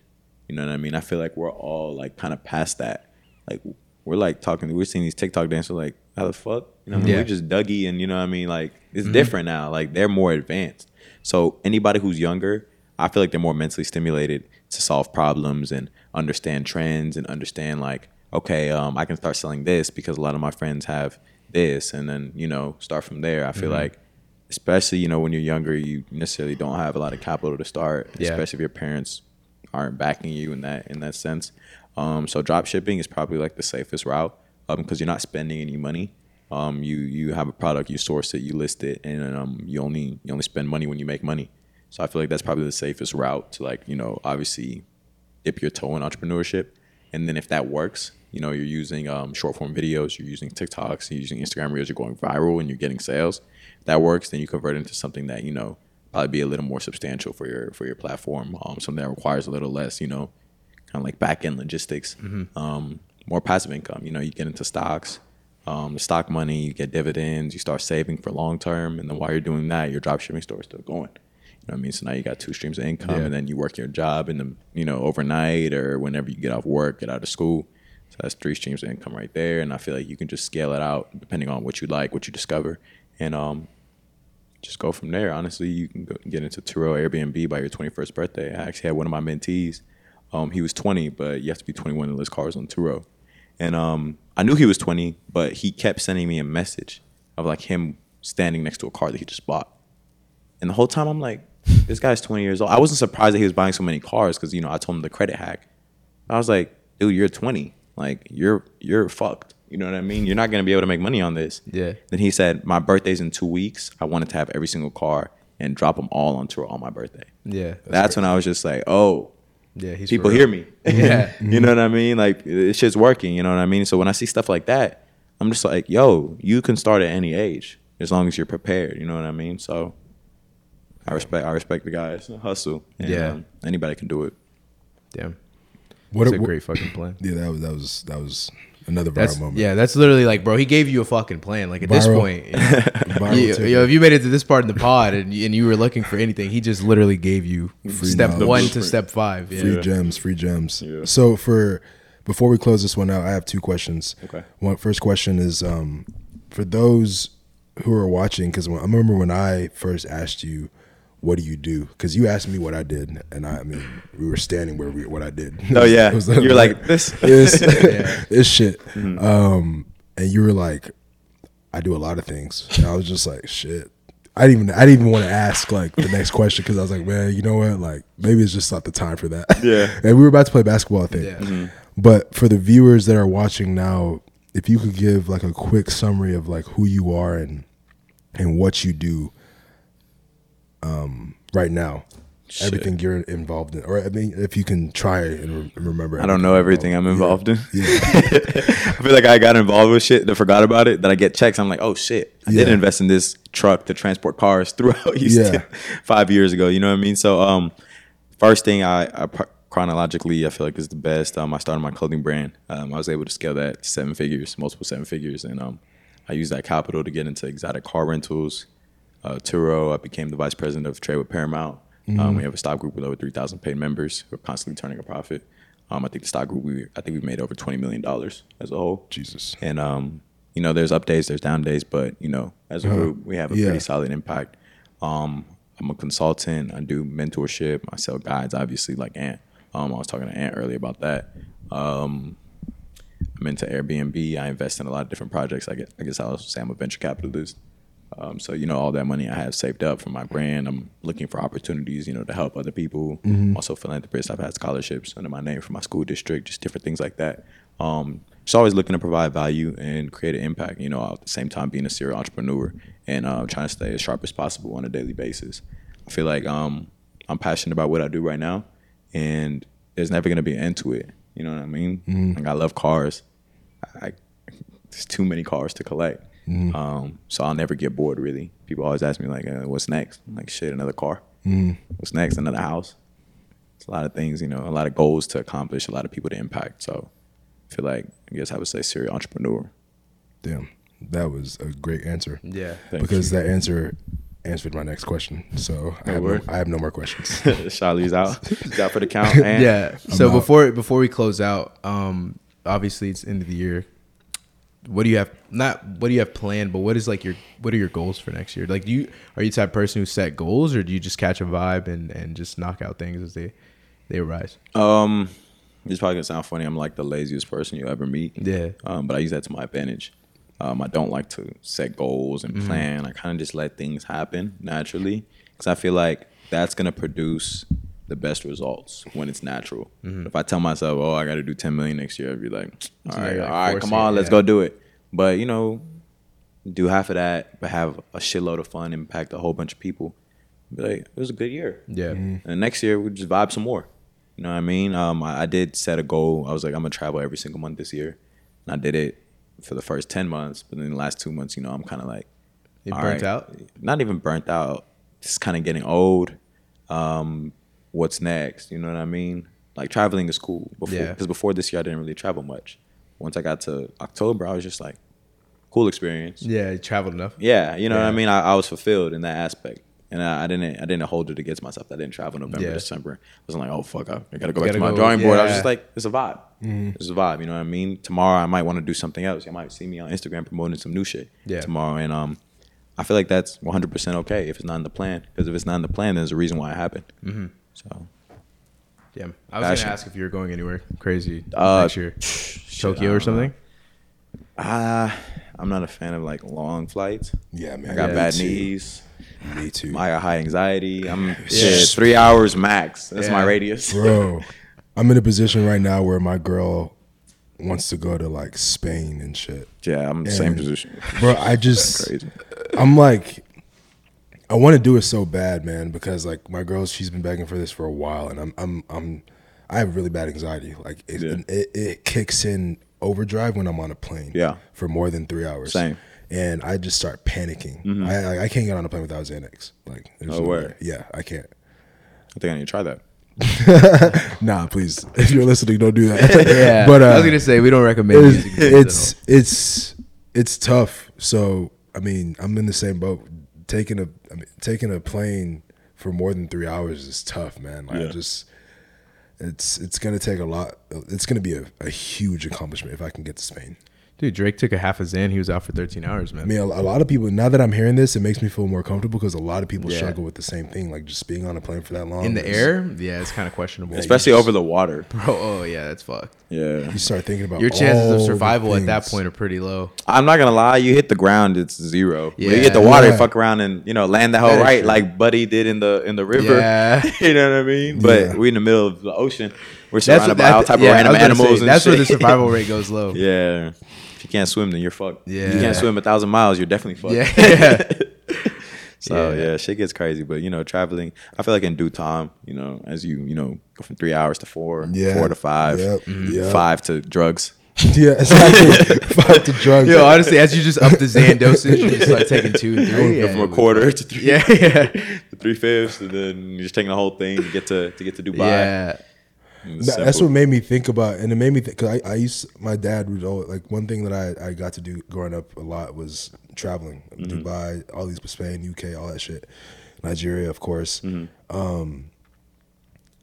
You know what I mean? I feel like we're all like kind of past that. Like we're like talking, we're seeing these TikTok dancers like, how the fuck? You know I mean? Yeah. We're just Dougie and you know what I mean? Like it's different now. Like they're more advanced. So anybody who's younger, I feel like they're more mentally stimulated to solve problems and understand trends and understand like, okay, um, I can start selling this because a lot of my friends have this and then, you know, start from there. I feel like especially, you know, when you're younger, you necessarily don't have a lot of capital to start, Yeah. especially if your parents aren't backing you in that in that sense. Um, so drop shipping is probably like the safest route because you're not spending any money. Um, you you have a product, you source it, you list it, and um, you only you only spend money when you make money. So I feel like that's probably the safest route to like you know obviously dip your toe in entrepreneurship, and then if that works, you know you're using um, short form videos, you're using TikToks, you're using Instagram reels, you're going viral, and you're getting sales. If that works, then you convert into something that you know probably be a little more substantial for your for your platform. Um, something that requires a little less, you know, kind of like back end logistics, um, more passive income. You know, you get into stocks, um, the stock money, you get dividends, you start saving for long term, and then while you're doing that, your drop shipping store is still going. You know what I mean? So now you got two streams of income, Yeah. and then you work your job in the you know overnight or whenever you get off work, get out of school. So that's three streams of income right there, and I feel like you can just scale it out depending on what you like, what you discover, and um, just go from there. Honestly, you can get into Turo Airbnb by your 21st birthday. I actually had one of my mentees. Um, he was 20, but you have to be 21 to list cars on Turo. And um, I knew he was 20, but he kept sending me a message of like him standing next to a car that he just bought. And the whole time I'm like, this guy's 20 years old. I wasn't surprised that he was buying so many cars because you know I told him the credit hack. I was like, dude, you're 20. Like you're you're fucked. You know what I mean? You're not gonna be able to make money on this. Yeah. Then he said, my birthday's in two weeks. I wanted to have every single car and drop them all on Turo on my birthday. Yeah, That's, when I was just like, oh, yeah. He's people hear me. Yeah. you know what I mean? Like this shit's working. You know what I mean? So when I see stuff like that, I'm just like, yo, you can start at any age as long as you're prepared. You know what I mean? So I respect I respect the guys hustle. And, Yeah. um, anybody can do it. Damn, What it's a a great fucking plan. Yeah, that was that was that was another viral That's moment. yeah. That's literally like, bro. He gave you a fucking plan. Like at this point, Viral you, ticket. yo, if you made it to this part in the pod and, and you were looking for anything, he just literally gave you Free step knowledge. one to step five. Yeah. free gems, free gems. Yeah. So for before we close this one out, I have two questions. Okay. One first question is um, for those who are watching, because I remember when I first asked you, "What do you do?" Because you asked me what I did, and I, I mean, we were standing where we what I did. Oh yeah, was you're like this. this, Yeah. this shit. Um, and you were like, I do a lot of things. And I was just like, shit. I didn't even I didn't even want to ask like the next question because I was like, man, you know what? Like maybe it's just not the time for that. Yeah. and we were about to play basketball, I think. Yeah. But for the viewers that are watching now, if you could give like a quick summary of like who you are and and what you do um right now. everything you're involved in, or I mean, if you can try and re- remember. I don't know everything I'm involved involved in. Yeah. I feel like I got involved with shit that forgot about it. That I get checks. I'm like, oh shit, I did Yeah. invest in this truck to transport cars throughout Houston Yeah. five years ago. You know what I mean? So, um, first thing I, I chronologically I feel like is the best. Um, I started my clothing brand. Um, I was able to scale that to seven figures, multiple seven figures, and um, I used that capital to get into exotic car rentals. Uh, Turo, I became the vice president of trade with Paramount. Um, we have a stock group with over 3,000 paid members who are constantly turning a profit. Um, I think the stock group, we, I think we've made over $20 million as a whole. Jesus. And, um, you know, there's up days, there's down days, but, you know, as a group, we have a Yeah. pretty solid impact. Um, I'm a consultant. I do mentorship. I sell guides, obviously, like Ant. Um, I was talking to Ant earlier about that. Um, I'm into Airbnb. I invest in a lot of different projects. I guess, I guess I'll say I'm a venture capitalist. Um, so you know, all that money I have saved up for my brand, I'm looking for opportunities, you know, to help other people. Also philanthropist. I've had scholarships under my name for my school district, just different things like that. Um, just always looking to provide value and create an impact. You know, at the same time being a serial entrepreneur and uh, trying to stay as sharp as possible on a daily basis. I feel like um, I'm passionate about what I do right now, and there's never gonna be an end to it. You know what I mean? Like I love cars. I, there's too many cars to collect. Um, so I'll never get bored. Really, people always ask me like, uh, "What's next?" I'm like, "Shit, another car." What's next? Another house. It's a lot of things, you know, a lot of goals to accomplish, a lot of people to impact. So I feel like I guess I would say serial entrepreneur. Damn, that was a great answer. Yeah. Thank because that answer answered my next question. So I have, no. I have no more questions. Charlie's out. He's out for the count. And yeah. So out. before before we close out, um, obviously it's end of the year. What do you have? Not what do you have planned, but what is like your what are your goals for next year? Like, do you are you the type of person who set goals, or do you just catch a vibe and and just knock out things as they they arise? Um, it's probably gonna sound funny. I'm like the laziest person you ever meet. Yeah. Um, but I use that to my advantage. Um, I don't like to set goals and plan. I kind of just let things happen naturally because I feel like that's gonna produce the best results when it's natural. If I tell myself, "Oh, I got to do 10 million next year," I'd be like, "All Yeah, right, like all right, forcing come on, it, let's yeah. go do it." But you know, do half of that, but have a shitload of fun, impact a whole bunch of people. Be like, it was a good year. Yeah. And next year we just vibe some more. You know what I mean? Um, I, I did set a goal. I was like, I'm gonna travel every single month this year, and I did it for the first ten months. But then the last two months, you know, I'm kind of like, You all burnt right, out? Not even burnt out. Just kind of getting old. Um, what's next? You know what I mean? Like traveling is cool. Before, Yeah. Because before this year, I didn't really travel much. Once I got to October, I was just like, cool experience. Yeah, you traveled enough. Yeah, you know what I mean. I, I was fulfilled in that aspect, and I, I didn't. I didn't hold it against myself. I didn't travel November, Yeah. December. I was like, oh fuck, I, I gotta go You back to gotta my go- drawing board. I was just like, it's a vibe. It's a vibe. You know what I mean. Tomorrow I might want to do something else. You might see me on Instagram promoting some new shit. Yeah. Tomorrow, and um, I feel like that's 100 percent okay if it's not in the plan. Because if it's not in the plan, then there's a reason why it happened. Mm-hmm. So Damn. I was Passion. gonna ask if you were going anywhere crazy Uh, next year, shit, Tokyo or something. Ah, I'm not a fan of like long flights. yeah, man. I got Yeah. bad too. knees. Me too. I got high anxiety. I'm shit, three hours max. That's my radius. Bro, I'm in a position right now where my girl wants to go to like Spain and shit. Yeah, I'm in the same position. Bro, I just Crazy. I'm like I want to do it so bad, man, because like my girl, she's been begging for this for a while, and I'm I'm I'm I have really bad anxiety. Like it, Yeah. it, it kicks in overdrive when I'm on a plane. Yeah. for more than three hours. Same. Mm-hmm. And I just start panicking. I, I I can't get on a plane without Xanax. Like, there's Oh, no word. way. Yeah, I can't. I think I need to try that. Nah, please. If you're listening, don't do that. Yeah. but uh, I was gonna say we don't recommend it's using it's it's it's tough. So I mean, I'm in the same boat. Taking a I mean, taking a plane for more than three hours is tough, man. Like Yeah. just it's it's gonna take a lot. It's gonna be a, a huge accomplishment if I can get to Spain. All. Dude, Drake took a half a Xan. He was out for 13 hours, man. I mean, a, a lot of people. Now that I'm hearing this, it makes me feel more comfortable because a lot of people Yeah. struggle with the same thing, like just being on a plane for that long. In the air, yeah, it's kind of questionable. Especially over the water. bro. Oh yeah, that's fucked. Yeah. you start thinking about Your chances all of survival at that point are pretty low. I'm not gonna lie, you hit the ground, it's zero. When you Yeah. hit the water, Yeah. fuck around and you know land that That whole is right like Buddy did in the in the river. Yeah. you know what I mean? But Yeah. we in the middle of the ocean. We're That's surrounded what, by that, all type yeah, of random animals. say, and that's where the survival rate goes low. yeah. You can't swim, then you're fucked. If Yeah. you can't swim a thousand miles, you're definitely fucked. Yeah. So Yeah. yeah. shit gets crazy. But you know, traveling, I feel like in due time, you know, as you you know go from three hours to four, Yeah. four to 5 Yep. Mm-hmm. Yep. five to drugs. yeah, exactly. Five to drugs. Yo, honestly, as you just up the Xan dosage, you start taking two and three. Go from a quarter to three, Yeah, yeah, to three fifths, and then you're just taking the whole thing to get to to get to Dubai. yeah. And it's That- that's what made me think about, and it made me think. Cause I, I used my dad would always, like one thing that I, I got to do growing up a lot was traveling, Dubai, all these Spain, UK, all that shit, Nigeria, of course. Um,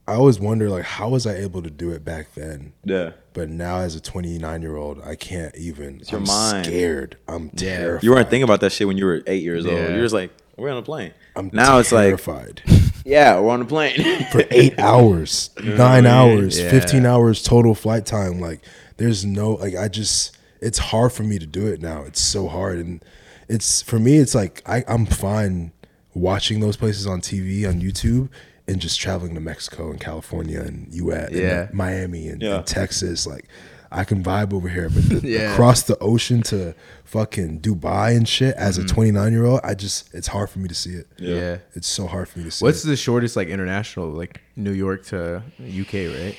I always wonder like how was I able to do it back then, yeah. but now as a 29 year old, I can't even. your I'm mind. scared. I'm Yeah. terrified. You weren't thinking about that shit when you were eight years old. You're just like, we're on a plane. I'm now it's like, terrified. yeah, we're on a plane. for eight hours, nine hours, Yeah. 15 hours total flight time. Like, there's no, like, I just, it's hard for me to do it now. It's so hard. And it's, for me, it's like, I, I'm fine watching those places on TV, on YouTube, and just traveling to Mexico and California and US, Yeah. and Miami and, Yeah. and Texas. Like, I can vibe over here, but the, Yeah. across the ocean to fucking Dubai and shit as Mm-hmm. a 29 year old, I just, it's hard for me to see it. yeah, It's so hard for me to see What's it. the shortest like international, like New York to UK, right?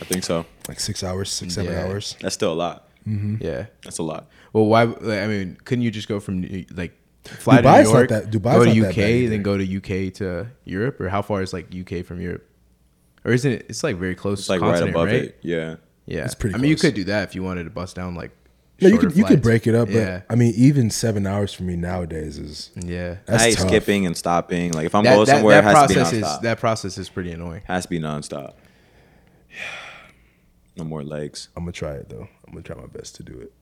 I think so. like six hours, six, seven Yeah. hours. That's still a lot. Yeah. That's a lot. Well, why? Like, I mean, couldn't you just go from like fly Dubai's to not New York, that- Dubai's go to not UK, bad then go to UK to Europe, or how far is like UK from Europe? Or isn't it? It's like very close. It's like right above right? it. Yeah. Yeah, It's pretty I mean, you could do that if you wanted to bust down like. No, you shorter could you could break it up, but Yeah, I mean, even seven hours for me nowadays is yeah. that's I hate tough. skipping and stopping. Like if I'm That, going that, somewhere, that it has to be process is that process is pretty annoying. has to be nonstop. No more legs. I'm gonna try it though. I'm gonna try my best to do it.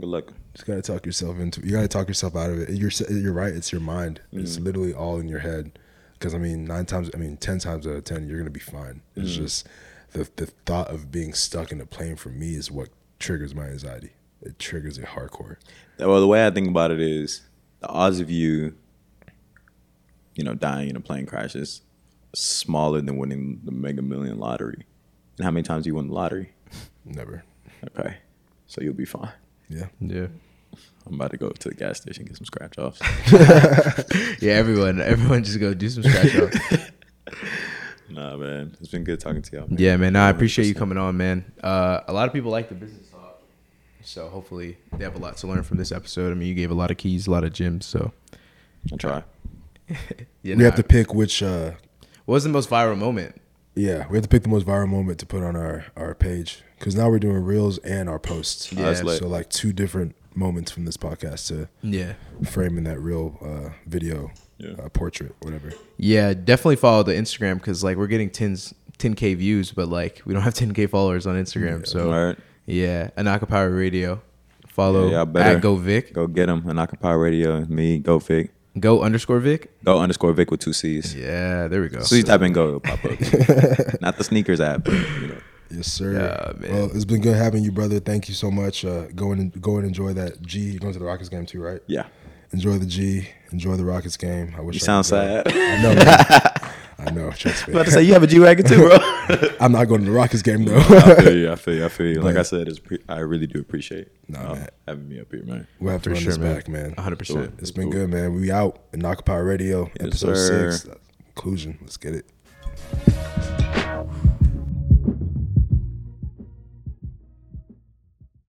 Good luck. Just gotta talk yourself into. You gotta talk yourself out of it. You're you're right. It's your mind. It's Mm. literally all in your head. Because I mean, nine times, I mean, ten times out of ten, you're gonna be fine. It's Mm. just the the thought of being stuck in a plane for me is what triggers my anxiety. It triggers it hardcore. Well, the way I think about it is the odds of you, you know, dying in a plane crash is smaller than winning the Mega Million lottery. And how many times do you win the lottery? Never. Okay, so you'll be fine. Yeah. Yeah, I'm about to go to the gas station get some scratch offs. yeah. Everyone, everyone, just go do some scratch off. nah, man, it's been good talking to y'all. Man. Yeah, man. No, I appreciate you coming on, man. Uh, a lot of people like the business talk, so hopefully they have a lot to learn from this episode. I mean, you gave a lot of keys, a lot of gems. So I'll try. yeah, We nah. have to pick which. uh What was the most viral moment? Yeah, we have to pick the most viral moment to put on our our page because now we're doing reels and our posts. Yeah. That's so like two different moments from this podcast to Yeah, frame in that reel uh, video, Yeah. uh, portrait, whatever. yeah. Definitely follow the Instagram because like we're getting 10s 10k views, but like we don't have 10k followers on Instagram. So All right, yeah, Anaka Power Radio. Follow Yeah, y'all at Go Vic. go get him. Anaka Power Radio. Me, Go Vic. Go underscore Vic. Go underscore Vic with two C's. Yeah, there we go. So soon you type in Go, it'll pop up. Not the sneakers app, but you know. Yes, sir. Yeah, man. Well, it's been good having you, brother. Thank you so much. Uh, go and go and enjoy that G. You're going to the Rockets game too, right? Yeah. Enjoy the G. Enjoy the Rockets game. I wish You I sound could go. sad. I know. man. I know. Trust me. about to say you have a G wagon too, bro. I'm not going to the Rockets game though. I feel you. I feel you. I feel you. Like But- I said, it's pre- I really do appreciate Nah, um, having me up here, man. we'll have to For run sure, this man. back, man. 100. percent It's been good, man. We out in Knock Power Radio, Yes, episode sir. six. Conclusion. Let's get it.